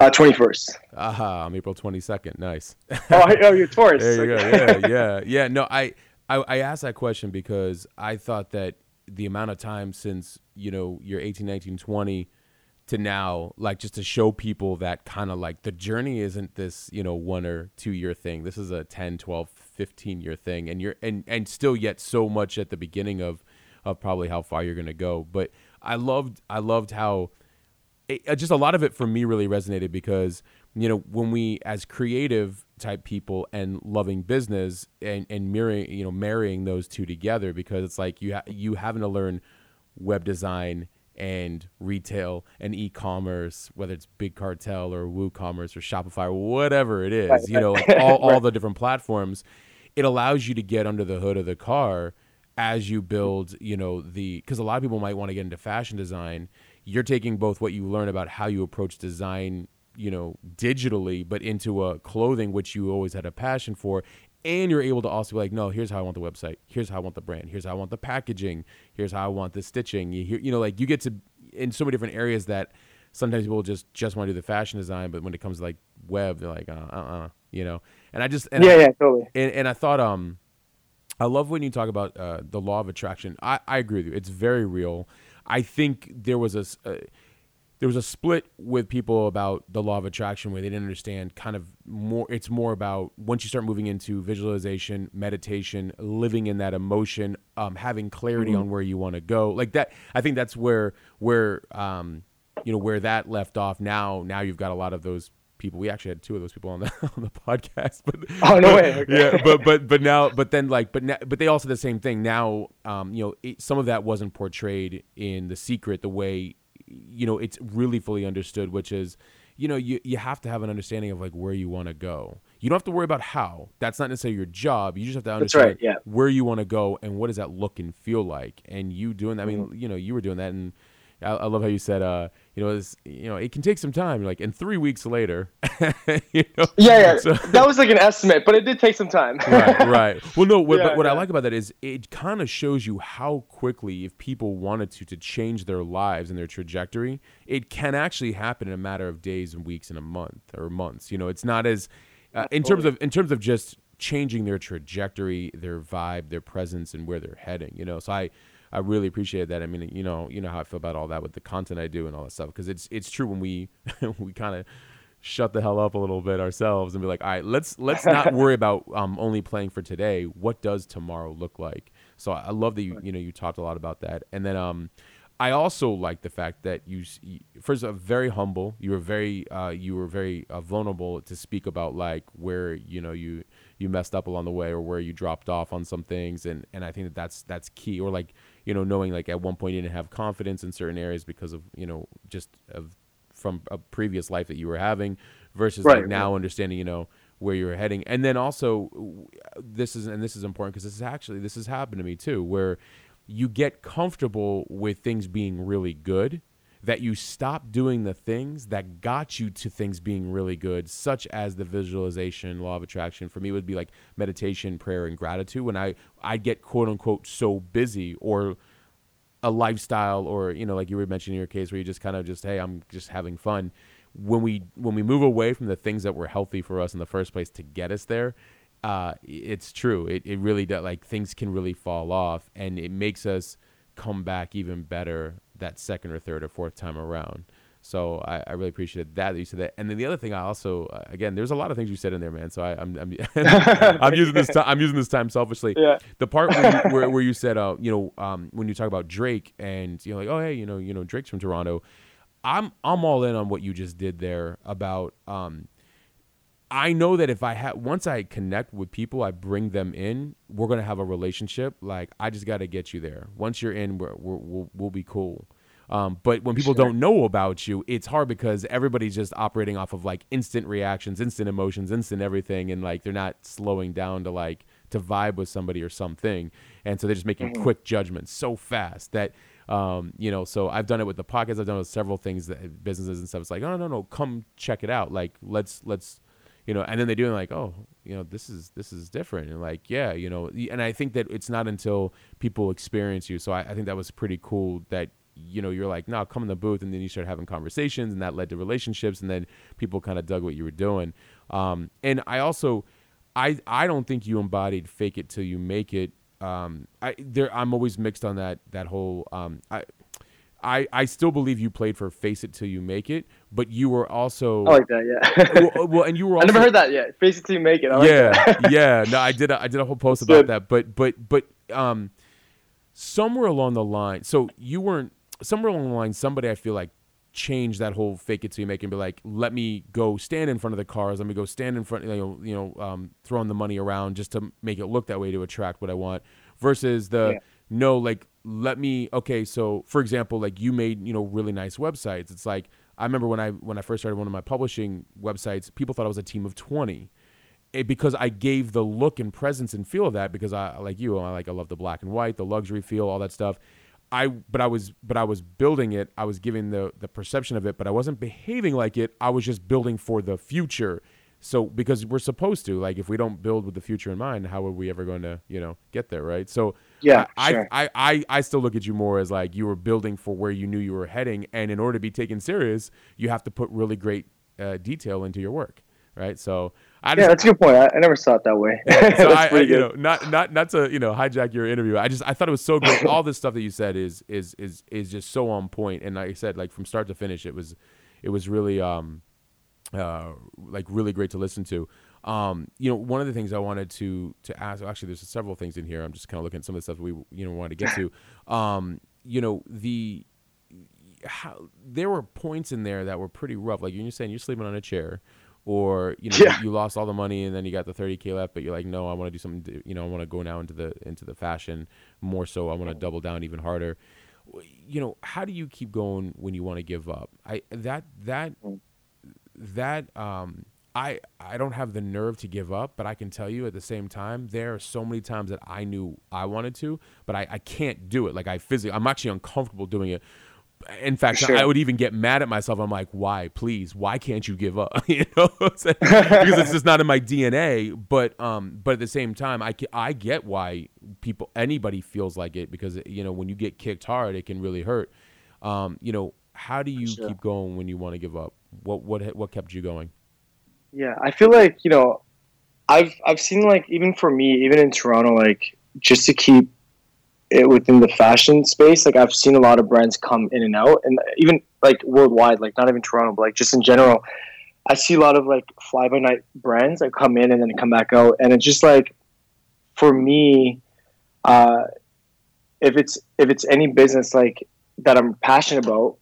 B: uh, 21st.
A: Aha, I'm April 22nd. Nice.
B: Oh, oh, you're Taurus.
A: There you
B: Okay.
A: go. Yeah, yeah, yeah. No, I, I, I asked that question because I thought that the amount of time since you know you're 18, 19, 20 to now, like just to show people that kind of like the journey isn't this you know one or two year thing. This is a 10, 12, 15 year thing, and you're and and still yet so much at the beginning of of probably how far you're gonna go. But I loved I loved how it, uh, just a lot of it for me really resonated because you know when we as creative type people and loving business and and mirroring you know marrying those two together because it's like you ha- you having to learn web design and retail and e-commerce whether it's big cartel or woocommerce or shopify or whatever it is
B: Right,
A: you know like all, all
B: Right.
A: the different platforms it allows you to get under the hood of the car as you build you know the because a lot of people might want to get into fashion design. You're taking both what you learn about how you approach design you know digitally but into a clothing which you always had a passion for and you're able to also be like no here's how i want the website. Here's how i want the brand. Here's how i want the packaging. Here's how i want the stitching. You hear you know like you get to in so many different areas that sometimes people just just want to do the fashion design but when it comes to like web they're like uh uh, uh you know and i just and
B: Yeah,
A: I,
B: yeah, totally.
A: and, and I thought um I love when you talk about uh, the law of attraction. I, I agree with you. It's very real. I think there was a. uh, there was a split with people about the law of attraction where they didn't understand kind of more it's more about once you start moving into visualization meditation living in that emotion um, having clarity on where you want to go like that i think that's where where um, you know where that left off now now you've got a lot of those people we actually had two of those people on the on the podcast but
B: Oh, no
A: but-
B: way. Okay.
A: yeah but but but now but then like but now, but they also the same thing now um you know it, some of that wasn't portrayed in the secret the way you know it's really fully understood which is you know you you have to have an understanding of like where you want to go you don't have to worry about how that's not necessarily your job you just have to understand
B: right, yeah.
A: where you want to go and what does that look and feel like and you doing that i mean
B: Mm-hmm.
A: you know you were doing that and I, I love how you said, uh, you know, it's, you know, it can take some time. Like, and three weeks later, you know,
B: Yeah, yeah.
A: So-
B: that was like an estimate, but it did take some time.
A: right, right. Well, no, what,
B: Yeah,
A: but what I like about that is it kind of shows you how quickly, if people wanted to, to change their lives and their trajectory, it can actually happen in a matter of days and weeks and a month or months. You know, it's not as uh, in terms of in terms of just changing their trajectory, their vibe, their presence, and where they're heading. You know, so I. I really appreciate that. I mean, you know, you know how I feel about all that with the content I do and all that stuff because it's it's true when we we kind of shut the hell up a little bit ourselves and be like, all right, let's let's not worry about um, only playing for today. What does tomorrow look like? So I love that you you know you talked a lot about that. And then um, I also like the fact that you, first, of all, very humble. You were very, uh, you were very uh, vulnerable to speak about like where you know you you messed up along the way or where you dropped off on some things, and and I think that that's that's key. Or like you know knowing like at one point you didn't have confidence in certain areas because of you know just of from a previous life that you were having versus
B: Right,
A: like now understanding you know where you're heading. And then also this is and this is important because this is actually this has happened to me too where you get comfortable with things being really good that you stop doing the things that got you to things being really good such as the visualization law of attraction. For me would be like meditation prayer and gratitude. When i i get quote unquote so busy or a lifestyle or you know like you were mentioning in your case where you just kind of just hey i'm just having fun. When we when we move away from the things that were healthy for us in the first place to get us there uh it's true. It, it really does like things can really fall off and it makes us come back even better that second or third or fourth time around so I, I really appreciate that, that you said that. And then the other thing I also uh, again, there's a lot of things you said in there, man. So I, I'm I'm, I'm using this time I'm using this time selfishly.
B: Yeah.
A: The part where you, where, where you said, uh, you know, um, when you talk about Drake and you know, like, oh hey, you know, you know, Drake's from Toronto. I'm I'm all in on what you just did there about. Um, I know that if I have once I connect with people, I bring them in. We're gonna have a relationship. Like I just got to get you there. Once you're in, we're, we're, we'll we'll be cool. Um, but when people
B: Sure.
A: don't know about you, it's hard because everybody's just operating off of like instant reactions, instant emotions, instant everything, and like they're not slowing down to like to vibe with somebody or something, and so they're just making quick judgments so fast that um, you know. So I've done it with the podcast. I've done it with several things that businesses and stuff. It's like, oh no no, come check it out. Like let's let's you know, and then they do like, oh, you know, this is this is different, and like, yeah, you know, and I think that it's not until people experience you. So I, I think that was pretty cool that you know you're like, no, come in the booth, and then you start having conversations, and that led to relationships, and then people kind of dug what you were doing. Um, and I also, I I don't think you embodied fake it till you make it. Um, I there I'm always mixed on that that whole um I. I, I still believe you played for face it till you make it, but you were also
B: I like that. Yeah.
A: well, well, and you were
B: I never heard that yet. Basically, make it. I like
A: yeah, yeah. No, I did. A, I did a whole post about that. But but but um, somewhere along the line, so you weren't somewhere along the line. Somebody I feel like changed that whole fake it till you make it and be like, let me go stand in front of the cars. Let me go stand in front. You know, you know, um, throwing the money around just to make it look that way to attract what I want. Versus the
B: Yeah.
A: no, like let me. Okay, so for example, like you made you know really nice websites. It's like I remember when I when I first started one of my publishing websites, people thought I was a team of twenty. It, because I gave the look and presence and feel of that because I like you I like I love the black and white the luxury feel all that stuff. I but I was but I was building it. I was giving the the perception of it but I wasn't behaving like it. I was just building for the future. So because we're supposed to like if we don't build with the future in mind how are we ever going to you know get there right? So
B: Yeah,
A: I,
B: sure.
A: I, I, I still look at you more as like you were building for where you knew you were heading and in order to be taken serious you have to put really great uh, detail into your work right so I
B: Yeah, that's a good point. I, I never saw it that way.
A: so
B: that's
A: I, I, you know, not not not to you know hijack your interview. I just I thought it was so great. All this stuff that you said is is is is just so on point. And like I said, like from start to finish, it was it was really um uh like really great to listen to. Um, you know, one of the things I wanted to to ask. Actually, there's several things in here. I'm just kind of looking at some of the stuff we you know wanted to get to. Um, you know the how there were points in there that were pretty rough. Like you're saying, you're sleeping on a chair, or you know
B: Yeah.
A: you lost all the money and then you got the 30k left, but you're like, no, I want to do something. di- You know, I want to go now into the into the fashion more. So I want to double down even harder. You know, how do you keep going when you want to give up? I that that that um I I don't have the nerve to give up, but I can tell you at the same time there are so many times that I knew I wanted to, but I, I can't do it. Like I physically I'm actually uncomfortable doing it. In fact,
B: Sure.
A: I would even get mad at myself. I'm like, why, please, why can't you give up? you know, what I'm saying? because it's just not in my DNA. But um, but at the same time, I, I get why people anybody feels like it because you know when you get kicked hard, it can really hurt. Um, you know, how do you
B: Sure.
A: keep going when you want to give up? What what what kept you going?
B: Yeah, I feel like you know, I've I've seen like even for me, even in Toronto, like just to keep it within the fashion space, like I've seen a lot of brands come in and out, and even like worldwide, like not even Toronto, but like just in general, I see a lot of like fly by night brands that come in and then come back out, and it's just like for me, uh, if it's if it's any business, like that I'm passionate about,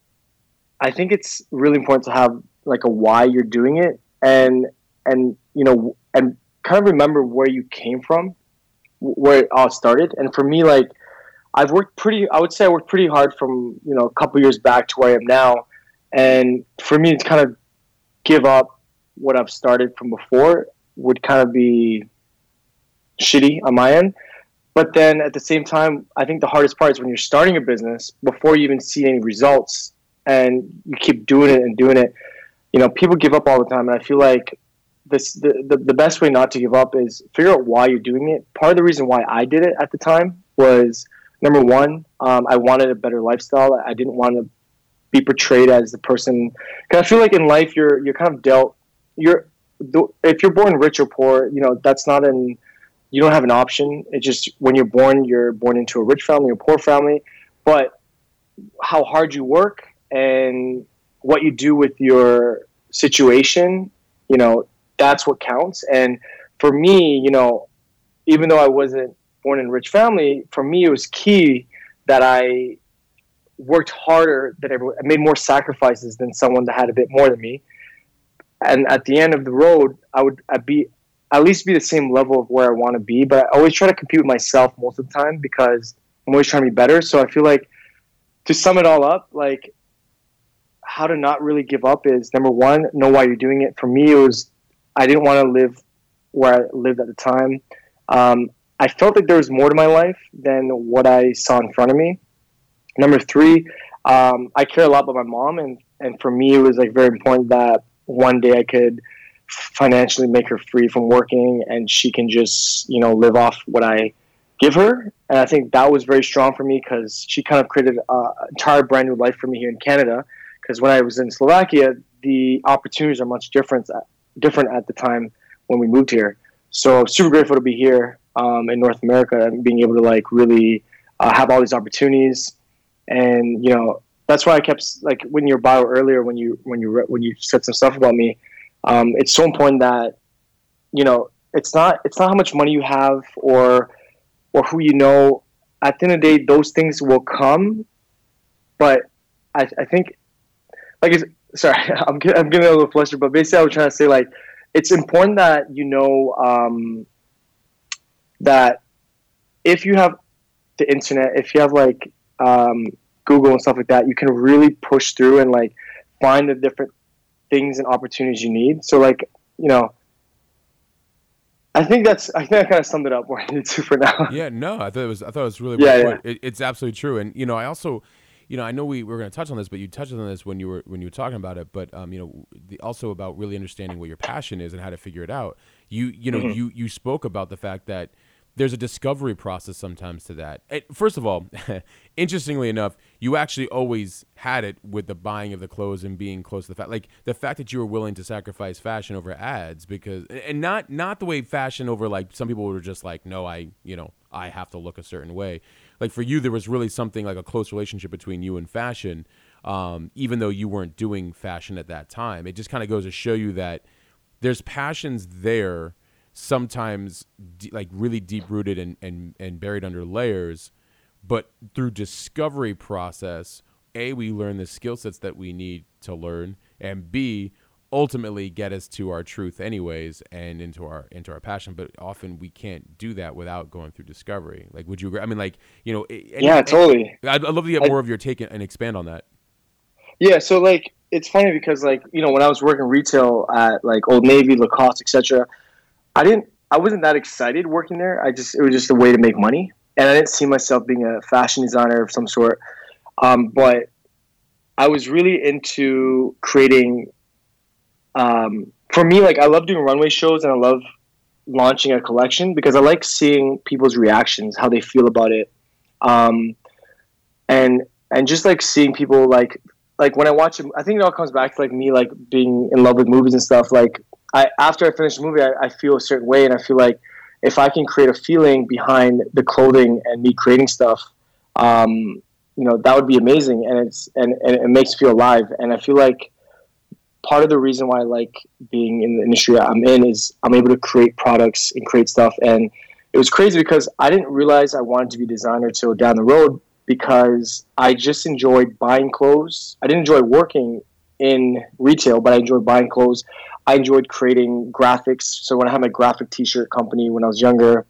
B: I think it's really important to have like a why you're doing it and and you know and kind of remember where you came from, where it all started. And for me, like I've worked pretty, I would say I worked pretty hard from you know a couple years back to where I am now. And for me to kind of give up what I've started from before would kind of be shitty on my end. But then at the same time, I think the hardest part is when you're starting a business before you even see any results and you keep doing it and doing it. You know, people give up all the time. And I feel like this the, the, the best way not to give up is figure out why you're doing it. Part of the reason why I did it at the time was number one, um, I wanted a better lifestyle. I didn't want to be portrayed as the person. Because I feel like in life, you're you're kind of dealt. You're if you're born rich or poor, you know that's not an. You don't have an option. It's just when you're born, you're born into a rich family or poor family. But how hard you work and what you do with your situation, you know, that's what counts. And for me, you know, even though I wasn't born in a rich family, for me it was key that I worked harder than everyone, I made more sacrifices than someone that had a bit more than me. And at the end of the road, I would I'd be at least be the same level of where I want to be. But I always try to compete with myself most of the time because I'm always trying to be better. So I feel like to sum it all up, like how to not really give up is number one, know why you're doing it. For me, it was I didn't want to live where I lived at the time. Um, I felt like there was more to my life than what I saw in front of me. Number three, um, I care a lot about my mom, and and for me, it was like very important that one day I could financially make her free from working, and she can just you know live off what I give her. And I think that was very strong for me because she kind of created an entire brand new life for me here in Canada. Because when I was in Slovakia, the opportunities are much different different at the time when we moved here. So super grateful to be here um, in North America and being able to like really uh, have all these opportunities. And you know that's why I kept like when your bio earlier when you when you when you said some stuff about me. Um, it's so important that you know it's not it's not how much money you have or or who you know. At the end of the day, those things will come, but I, I think like it's, sorry, I'm getting, I'm getting a little flustered, but basically I was trying to say like it's important that you know um, that if you have the internet, if you have like um, Google and stuff like that, you can really push through and like find the different things and opportunities you need. So like you know. I think that's. I think I kind of summed it up where I needed to for now.
A: Yeah, no, I thought it was. I thought it was really.
B: Yeah, yeah.
A: It, it's absolutely true, and you know, I also, you know, I know we were going to touch on this, but you touched on this when you were when you were talking about it. But um, you know, the, also about really understanding what your passion is and how to figure it out. You, you know,
B: Mhm.
A: you you spoke about the fact that there's a discovery process sometimes to that. And first of all, interestingly enough, you actually always had it with the buying of the clothes and being close to the fact, like the fact that you were willing to sacrifice fashion over ads because, and not not the way fashion over like some people were just like, no, I, you know, I have to look a certain way. Like for you, there was really something like a close relationship between you and fashion, um, even though you weren't doing fashion at that time. It just kind of goes to show you that there's passions there sometimes like really deep rooted and, and, and buried under layers but through discovery process a we learn the skill sets that we need to learn and b ultimately get us to our truth anyways and into our into our passion but often we can't do that without going through discovery like would you agree i mean like you know any-
B: yeah, totally.
A: I'd, I'd love to get
B: I-
A: more of your take and- and expand on that
B: Yeah, so like it's funny because like you know when I was working retail at like Old Navy, Lacoste, etc. I didn't, I wasn't that excited working there. I just it was just a way to make money, and I didn't see myself being a fashion designer of some sort. Um, but I was really into creating. Um, for me, like I love doing runway shows and I love launching a collection because I like seeing people's reactions, how they feel about it, um, and and just like seeing people like like when I watch it, I think it all comes back to like me like being in love with movies and stuff. Like I after I finish a movie, I, I feel a certain way, and I feel like if I can create a feeling behind the clothing and me creating stuff, um, you know, that would be amazing, and it's and, and it makes me feel alive. And I feel like part of the reason why I like being in the industry I'm in is I'm able to create products and create stuff. And it was crazy because I didn't realize I wanted to be a designer till down the road. because I just enjoyed buying clothes. I didn't enjoy working in retail, but I enjoyed buying clothes. I enjoyed creating graphics. So when I had my graphic T-shirt company when I was younger,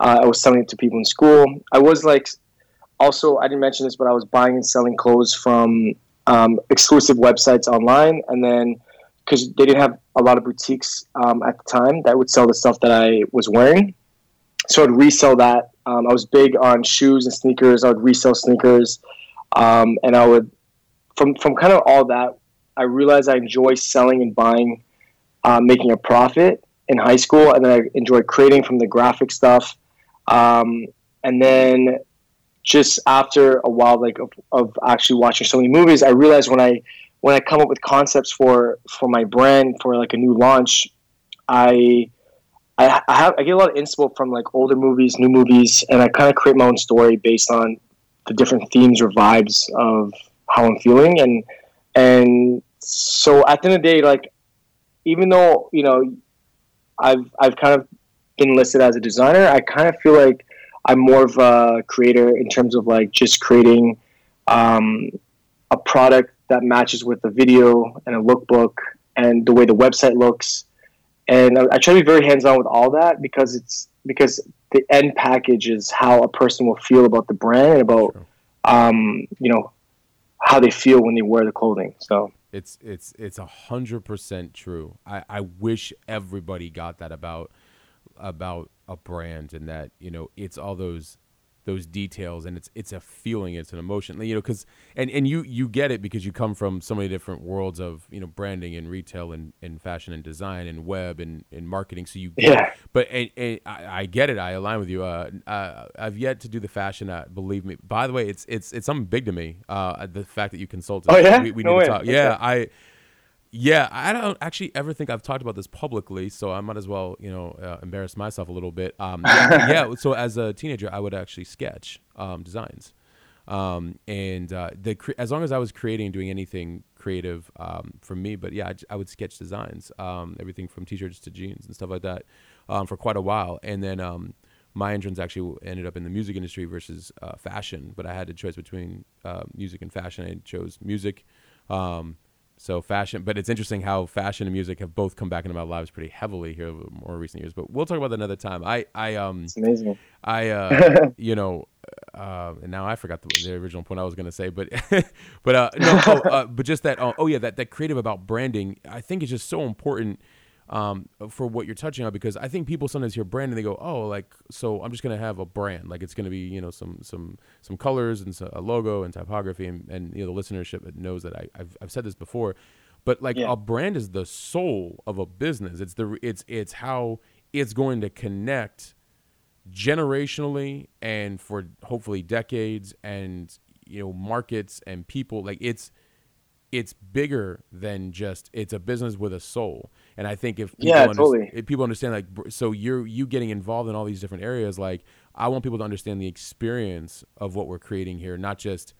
B: uh, I was selling it to people in school. I was like, also I didn't mention this, but I was buying and selling clothes from um, exclusive websites online, and then because they didn't have a lot of boutiques um, at the time that would sell the stuff that I was wearing, so I'd resell that. Um, I was big on shoes and sneakers. I would resell sneakers, um, and I would from from kind of all that. I realized I enjoy selling and buying, uh, making a profit in high school, and then I enjoyed creating from the graphic stuff. Um, and then just after a while, like of, of actually watching so many movies, I realized when I when I come up with concepts for for my brand for like a new launch, I I, have I get a lot of inspo from like older movies, new movies, and I kind of create my own story based on the different themes or vibes of how I'm feeling, and and so at the end of the day, like even though you know I've I've kind of been listed as a designer, I kind of feel like I'm more of a creator in terms of like just creating um, a product that matches with the video and a lookbook and the way the website looks. And I, I try to be very hands on with all that because it's because the end package is how a person will feel about the brand and about sure. um, you know how they feel when they wear the clothing. So
A: it's it's it's a hundred percent true. I, I wish everybody got that about about a brand and that you know it's all those those details and it's it's a feeling it's an emotion you know because and and you you get it because you come from so many different worlds of you know branding and retail and, and fashion and design and web and, and marketing. So you get
B: yeah.
A: It. but and, and I, I, get it. I align with you. Uh, uh, i've yet to do the fashion uh, believe me. By the way it's it's it's something big to me uh the fact that you consulted
B: oh yeah?
A: We, we
B: no
A: need
B: way.
A: to talk yeah i yeah, I don't actually ever think I've talked about this publicly, so I might as well, you know, uh, embarrass myself a little bit. Um, yeah, yeah, so as a teenager, I would actually sketch um, designs, um, and uh, the cre- as long as I was creating, doing anything creative um, for me, but yeah, I, I would sketch designs, um, everything from t-shirts to jeans and stuff like that, um, for quite a while, and then my entrance actually ended up in the music industry versus uh, fashion, but I had a choice between uh, music and fashion. I chose music. Um, so fashion, but it's interesting how fashion and music have both come back into my lives pretty heavily here more recent years. But we'll talk about that another time. I, I, um,
B: it's amazing.
A: I, uh, you know, uh, and now I forgot the, the original point I was going to say, but, but, uh, no, oh, uh, but just that, oh, oh yeah, that, that creative about branding, I think is just so important um, for what you're touching on because I think people sometimes hear brand and they go, oh, like so I'm just gonna have a brand, like it's gonna be you know some some some colors and a logo and typography and, and you know the listenership knows that I, have I've said this before, but like yeah. a brand is the soul of a business. It's the it's it's how it's going to connect generationally and for hopefully decades and you know markets and people like it's it's bigger than just it's a business with a soul. And i think if
B: people yeah totally.
A: if people understand like so you're you getting involved in all these different areas like i want people to understand the experience of what we're creating here not just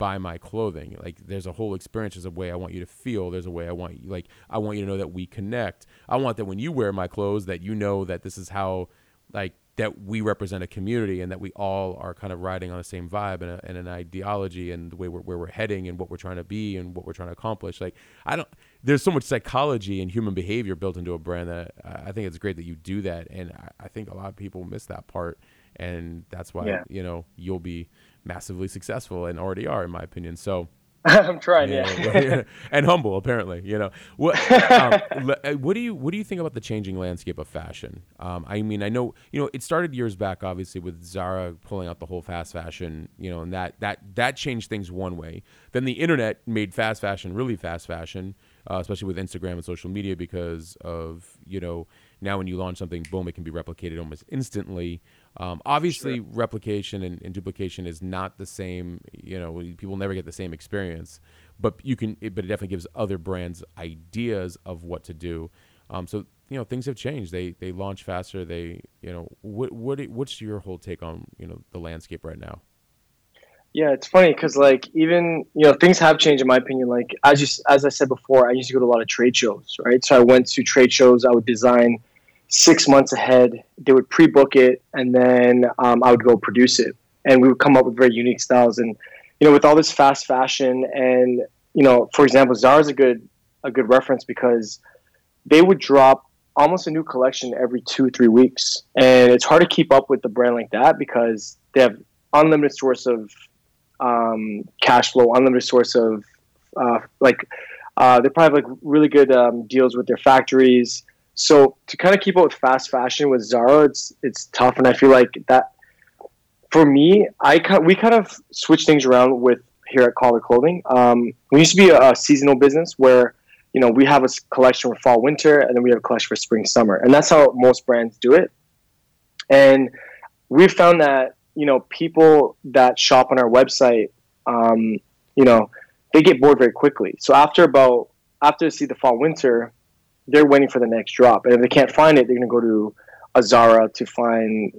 A: buy my clothing. Like there's a whole experience there's a way i want you to feel there's a way i want you like i want you to know that we connect. I want that when you wear my clothes that you know that this is how like that we represent a community and that we all are kind of riding on the same vibe and, a, and an ideology and the way we're, where we're heading and what we're trying to be and what we're trying to accomplish. Like I don't, there's so much psychology and human behavior built into a brand that I think it's great that you do that. And I, I think a lot of people miss that part. And that's why, yeah. you know, you'll be massively successful and already are in my opinion. So,
B: I'm trying, yeah, yeah.
A: and humble apparently. You know what? Um, uh, what do you what do you think about the changing landscape of fashion? Um, I mean, I know you know it started years back, obviously, with Zara pulling out the whole fast fashion. You know, and that that that changed things one way. Then the internet made fast fashion really fast fashion, uh, especially with Instagram and social media, because of you know now when you launch something, boom, it can be replicated almost instantly. Um, obviously, sure. replication and, and, duplication is not the same. You know, people never get the same experience, but you can. It, but it definitely gives other brands ideas of what to do. Um, so you know, things have changed. They they launch faster. They you know, what what what's your whole take on you know the landscape right now?
B: Yeah, it's funny because like even you know things have changed in my opinion. Like as you as I said before, I used to go to a lot of trade shows, right? So I went to trade shows. I would design six months ahead. They would pre-book it, and then um, I would go produce it. and we would come up with very unique styles. And you know, with all this fast fashion, and you know, for example, Zara is a good a good reference because they would drop almost a new collection every two three weeks, and it's hard to keep up with the brand like that because they have unlimited source of um, cash flow, unlimited source of uh, like uh, they probably have like really good um, deals with their factories. So to kind of keep up with fast fashion with Zara, it's it's tough, and I feel like that for me, I we kind of switch things around with here at Kollar Clothing. Um, we used to be a, a, seasonal business where you know we have a collection for fall winter, and then we have a collection for spring summer, and that's how most brands do it. And we've found that you know people that shop on our website, um, you know, they get bored very quickly. So after about after they see the fall winter, they're waiting for the next drop, and if they can't find it, they're going to go to a Zara to find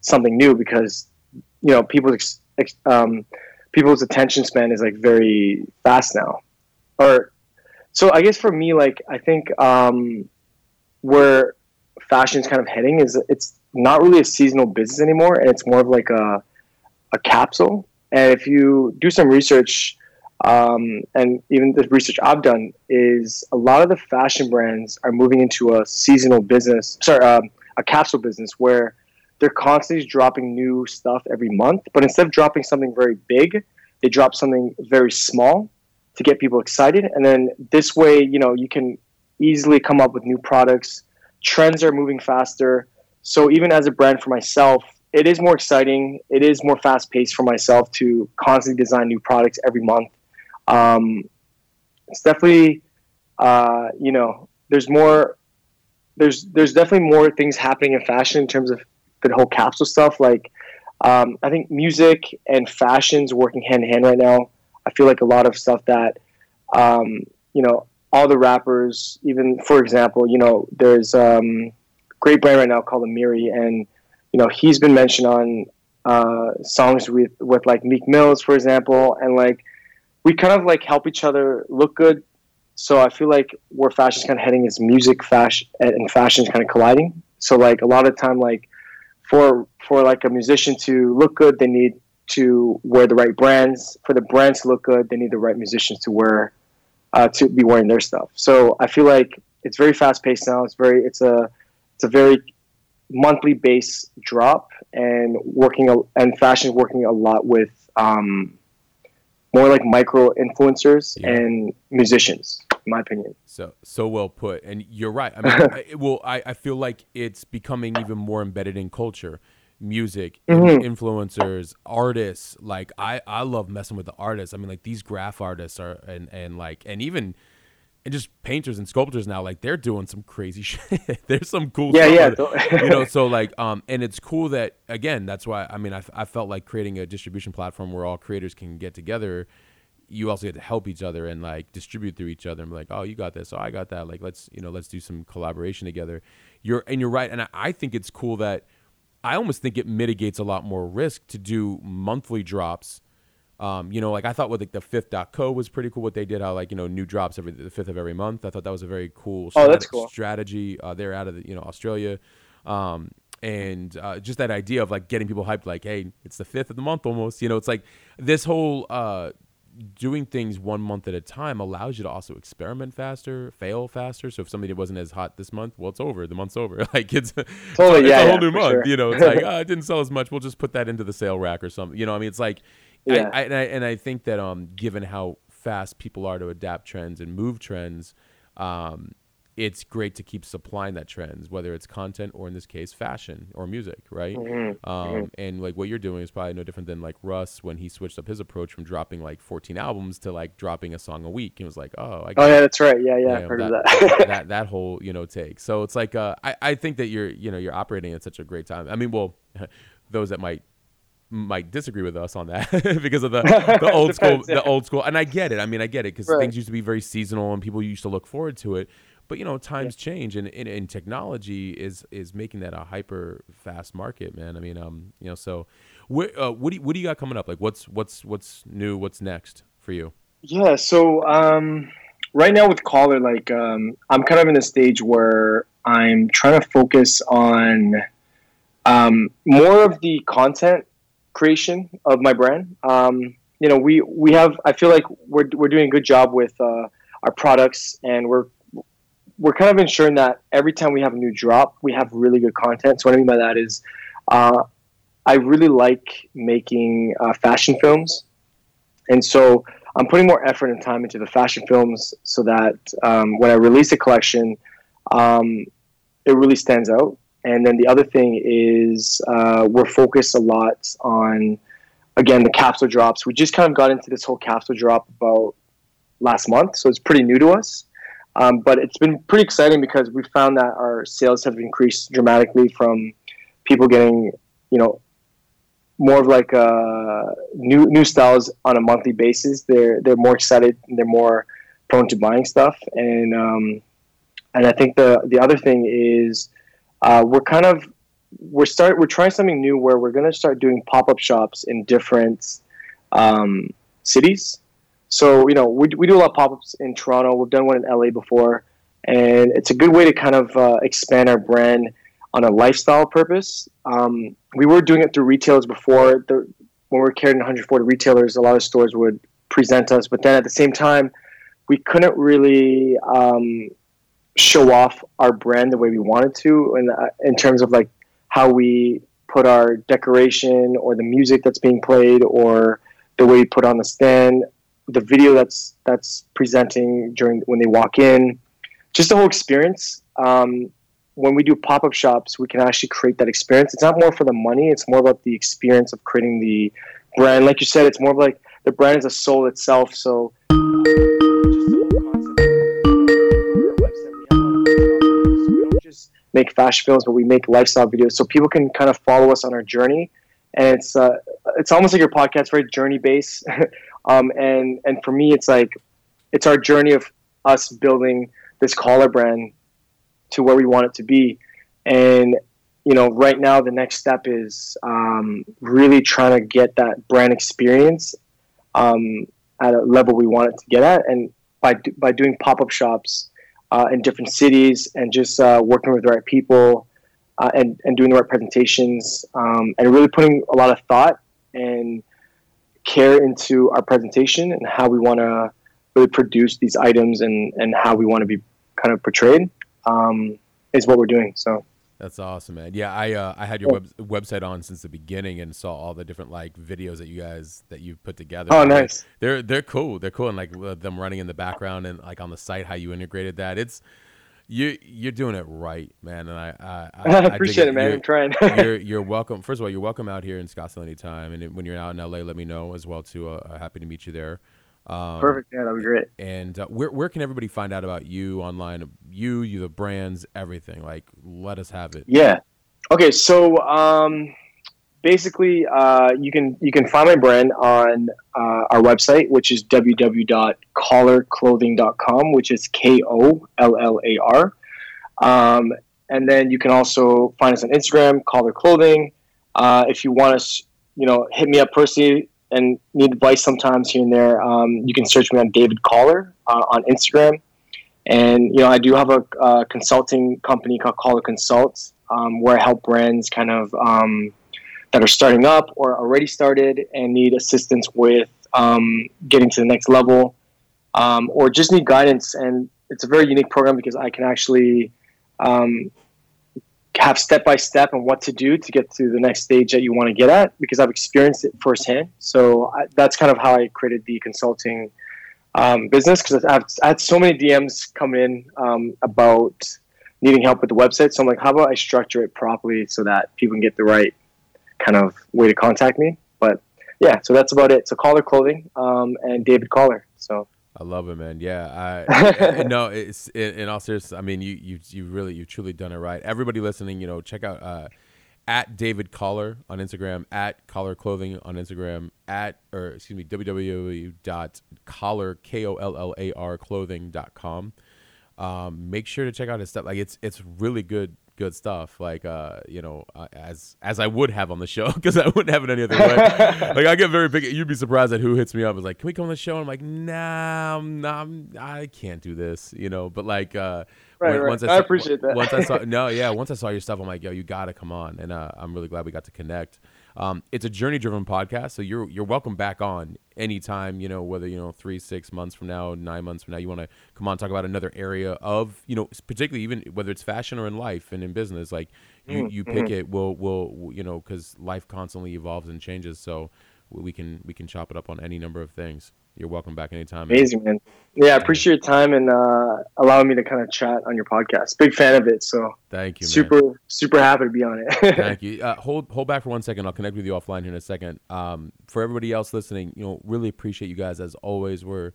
B: something new because you know people's um, people's attention span is like very fast now. Or so i guess for me like i think um, where fashion is kind of heading is it's not really a seasonal business anymore and it's more of like a, a capsule. And if you do some research um, and even the research i've done is a lot of the fashion brands are moving into a seasonal business sorry um, a capsule business where they're constantly dropping new stuff every month. But instead of dropping something very big, they drop something very small to get people excited. And then this way, you know, you can easily come up with new products. Trends are moving faster. So even as a brand for myself, it is more exciting. It is more fast paced for myself to constantly design new products every month. Um, it's definitely, uh, you know, there's more. There's there's definitely more things happening in fashion in terms of the whole capsule stuff. Like, um, I think music and fashions working hand in hand right now. I feel like a lot of stuff that, um, you know, all the rappers, even for example, you know, there's um, great brand right now called Amiri, and you know, he's been mentioned on uh, songs with with like Meek Mills, for example, and like we kind of like help each other look good. So I feel like where fashion is kind of heading is music, fashion, and fashion is kind of colliding. So like a lot of time, like for for like a musician to look good, they need to wear the right brands. For the brands to look good, they need the right musicians to wear uh, to be wearing their stuff. So I feel like it's very fast paced now. It's very it's a it's a very monthly base drop and working and fashion working a lot with um, more like micro influencers yeah. and musicians in my opinion.
A: So so well put. And you're right. I mean I, well I, I feel like it's becoming even more embedded in culture. Music mm-hmm. influencers artists. Like i i love messing with the artists. I mean like these graph artists are and and like and even and just painters and sculptors now like they're doing some crazy shit. There's some cool
B: yeah
A: stuff yeah you know? So like um and it's cool that again that's why i mean I, I felt like creating a distribution platform where all creators can get together you also get to help each other and like distribute through each other and be like oh you got this. Oh i got that. Like let's you know let's do some collaboration together. You're and you're right and I, I think it's cool that i almost think it mitigates a lot more risk to do monthly drops um, you know, like I thought with like the fifth dot co was pretty cool. What they did, how like you know new drops every the fifth of every month. I thought that was a very cool.
B: oh, that's cool.
A: strategy. Uh, they're out of the, you know Australia, um, and uh, just that idea of like getting people hyped. Like, hey, it's the fifth of the month almost. You know, it's like this whole uh, doing things one month at a time allows you to also experiment faster, fail faster. So if somebody wasn't as hot this month, well, it's over. The month's over. like it's, totally, it's, yeah, a whole yeah, new month. Sure. You know, it's like oh, it didn't sell as much. We'll just put that into the sale rack or something. You know, I mean, it's like yeah. I, I, and, I, and I think that um, given how fast people are to adapt trends and move trends, um, it's great to keep supplying that trends, whether it's content or in this case, fashion or music, right? Mm-hmm. Um, mm-hmm. And like what you're doing is probably no different than like Russ when he switched up his approach from dropping like 14 albums to like dropping a song a week. He was like, oh, I
B: oh yeah, that's right, yeah, yeah, I've heard
A: that,
B: of that.
A: that that whole you know take. So it's like uh, I I think that you're you know you're operating at such a great time. I mean, well, those that might might disagree with us on that because of the, the old school the old school. And i get it. I mean i get it because right. things used to be very seasonal and people used to look forward to it. But you know times yeah. change and, and, and, technology is is making that a hyper fast market man. I mean um you know so what uh, what do you, what do you got coming up? Like what's what's what's new? What's next for you?
B: Yeah so um right now with Kollar like um i'm kind of in a stage where i'm trying to focus on um more of the content creation of my brand. Um, you know, we we have. I feel like we're we're doing a good job with uh, our products, and we're we're kind of ensuring that every time we have a new drop, we have really good content. So what I mean by that is, uh, I really like making uh, fashion films, and so I'm putting more effort and time into the fashion films so that um, when I release a collection, um, it really stands out. And then the other thing is uh, we're focused a lot on again the capsule drops. We just kind of got into this whole capsule drop about last month, so it's pretty new to us. Um, but it's been pretty exciting because we found that our sales have increased dramatically from people getting, you know, more of like uh, new new styles on a monthly basis. They're they're more excited. and They're more prone to buying stuff, and um, and I think the the other thing is uh, we're kind of we're start we're trying something new where we're going to start doing pop up shops in different um, cities. So you know we, we do a lot of pop ups in Toronto. We've done one in LA before, and it's a good way to kind of uh, expand our brand on a lifestyle purpose. Um, we were doing it through retailers before. The, when we were carrying 140 retailers, a lot of stores would present us, but then at the same time, we couldn't really um, show off our brand the way we wanted to, in, uh, in terms of like how we put our decoration or the music that's being played or the way we put on the stand, the video that's that's presenting during when they walk in, just the whole experience. Um, when we do pop up shops, we can actually create that experience. It's not more for the money; it's more about the experience of creating the brand. Like you said, it's more of like the brand is a soul itself. So. Make fashion films, but we make lifestyle videos so people can kind of follow us on our journey. And it's uh, it's almost like your podcast, very journey based. um, and and for me, it's like it's our journey of us building this Kollar brand to where we want it to be. And you know, right now the next step is um, really trying to get that brand experience um, at a level we want it to get at, and by by doing pop up shops uh, in different cities and just uh, working with the right people uh, and, and doing the right presentations um, and really putting a lot of thought and care into our presentation and how we want to really produce these items and, and how we want to be kind of portrayed um, is what we're doing. So.
A: That's awesome, man. Yeah, I uh, I had your web- website on since the beginning and saw all the different like videos that you guys that you've put together.
B: Oh, nice.
A: they're they're cool. They're cool, and like them running in the background and like on the site how you integrated that. It's you you're doing it right, man. And I I,
B: I, I appreciate it, it, man. You're, I'm trying.
A: you're you're welcome. First of all, you're welcome out here in Scottsdale anytime, and when you're out in LA, let me know as well too. Uh, happy to meet you there.
B: Um, Perfect. Yeah, that'd be great.
A: And uh, where where can everybody find out about you online? You, you, the brands, everything. Like, let us have it.
B: Yeah. Okay. So, um, basically, uh, you can you can find my brand on uh, our website, which is www.kollarclothing.com, which is K O L L A R. Um, and then you can also find us on Instagram, Kollar Clothing. Uh, if you want us, you know, hit me up personally and need advice sometimes here and there, um, you can search me on David Kollar uh, on Instagram. And you know, I do have a, a consulting company called Kollar Consults, um, where I help brands kind of um, that are starting up or already started and need assistance with um, getting to the next level, um, or just need guidance. And it's a very unique program because I can actually um, have step by step on what to do to get to the next stage that you want to get at because I've experienced it firsthand. So I, that's kind of how I created the consulting um, business because I've I had so many DMs come in um, about needing help with the website. So I'm like, how about I structure it properly so that people can get the right kind of way to contact me? But yeah, so that's about it. So Kollar Clothing um, and David Kollar. So
A: I love it, man. Yeah, I no, it's in, all seriousness. I mean, you you you really you truly done it right. Everybody listening, you know, check out uh, at David Kollar on Instagram, at Kollar Clothing on Instagram, at or excuse me, www.kollar k o l l a r clothing.com. Um, make sure to check out his stuff. Like it's it's really good good stuff. Like uh, you know, uh, as as I would have on the show because I wouldn't have it any other way. like I get very big. You'd be surprised at who hits me up. Is like, can we come on the show? And I'm like, nah, I'm, nah, I'm, I can't do this. You know, but like. uh
B: Right, when, right. Once I, saw, I appreciate that.
A: once I saw no, yeah, once I saw your stuff, I'm like, yo, you gotta come on, and uh, I'm really glad we got to connect. Um, it's a journey driven podcast, so you're you're welcome back on anytime. You know whether you know three, six months from now, nine months from now, you want to come on talk about another area of you know particularly even whether it's fashion or in life and in business. Like you
B: Mm,
A: you pick it, we'll we'll you know because life constantly evolves and changes, so we can we can chop it up on any number of things. You're welcome back anytime.
B: Amazing, man. Yeah, I appreciate your time and uh, allowing me to kind of chat on your podcast. Big fan of it, so
A: Thank you, man.
B: super super happy to be on it.
A: Thank you. Uh, hold hold back for one second. I'll connect with you offline here in a second. Um, for everybody else listening, you know, really appreciate you guys as always. We're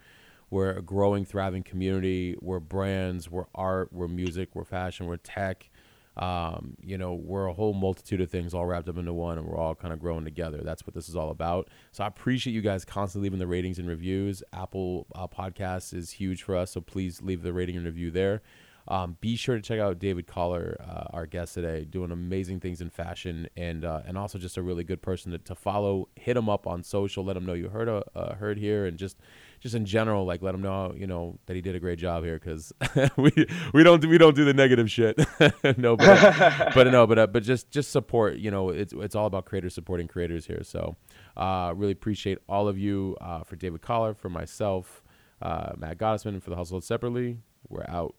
A: we're a growing, thriving community. We're brands. We're art. We're music. We're fashion. We're tech. Um, you know, we're a whole multitude of things all wrapped up into one, and we're all kind of growing together. That's what this is all about. So I appreciate you guys constantly leaving the ratings and reviews. Apple uh, Podcasts is huge for us, so please leave the rating and review there. Um, be sure to check out David Kollar, uh, our guest today, doing amazing things in fashion, and uh, and also just a really good person to, to follow. Hit him up on social, let him know you heard uh, heard here, and just just in general, like let him know, you know, that he did a great job here because we we don't we don't do the negative shit. no, but, but no, but uh, but just just support. You know, it's it's all about creators supporting creators here. So, uh, really appreciate all of you uh, for David Kollar, for myself, uh, Matt Gottesman, for the household separately. We're out.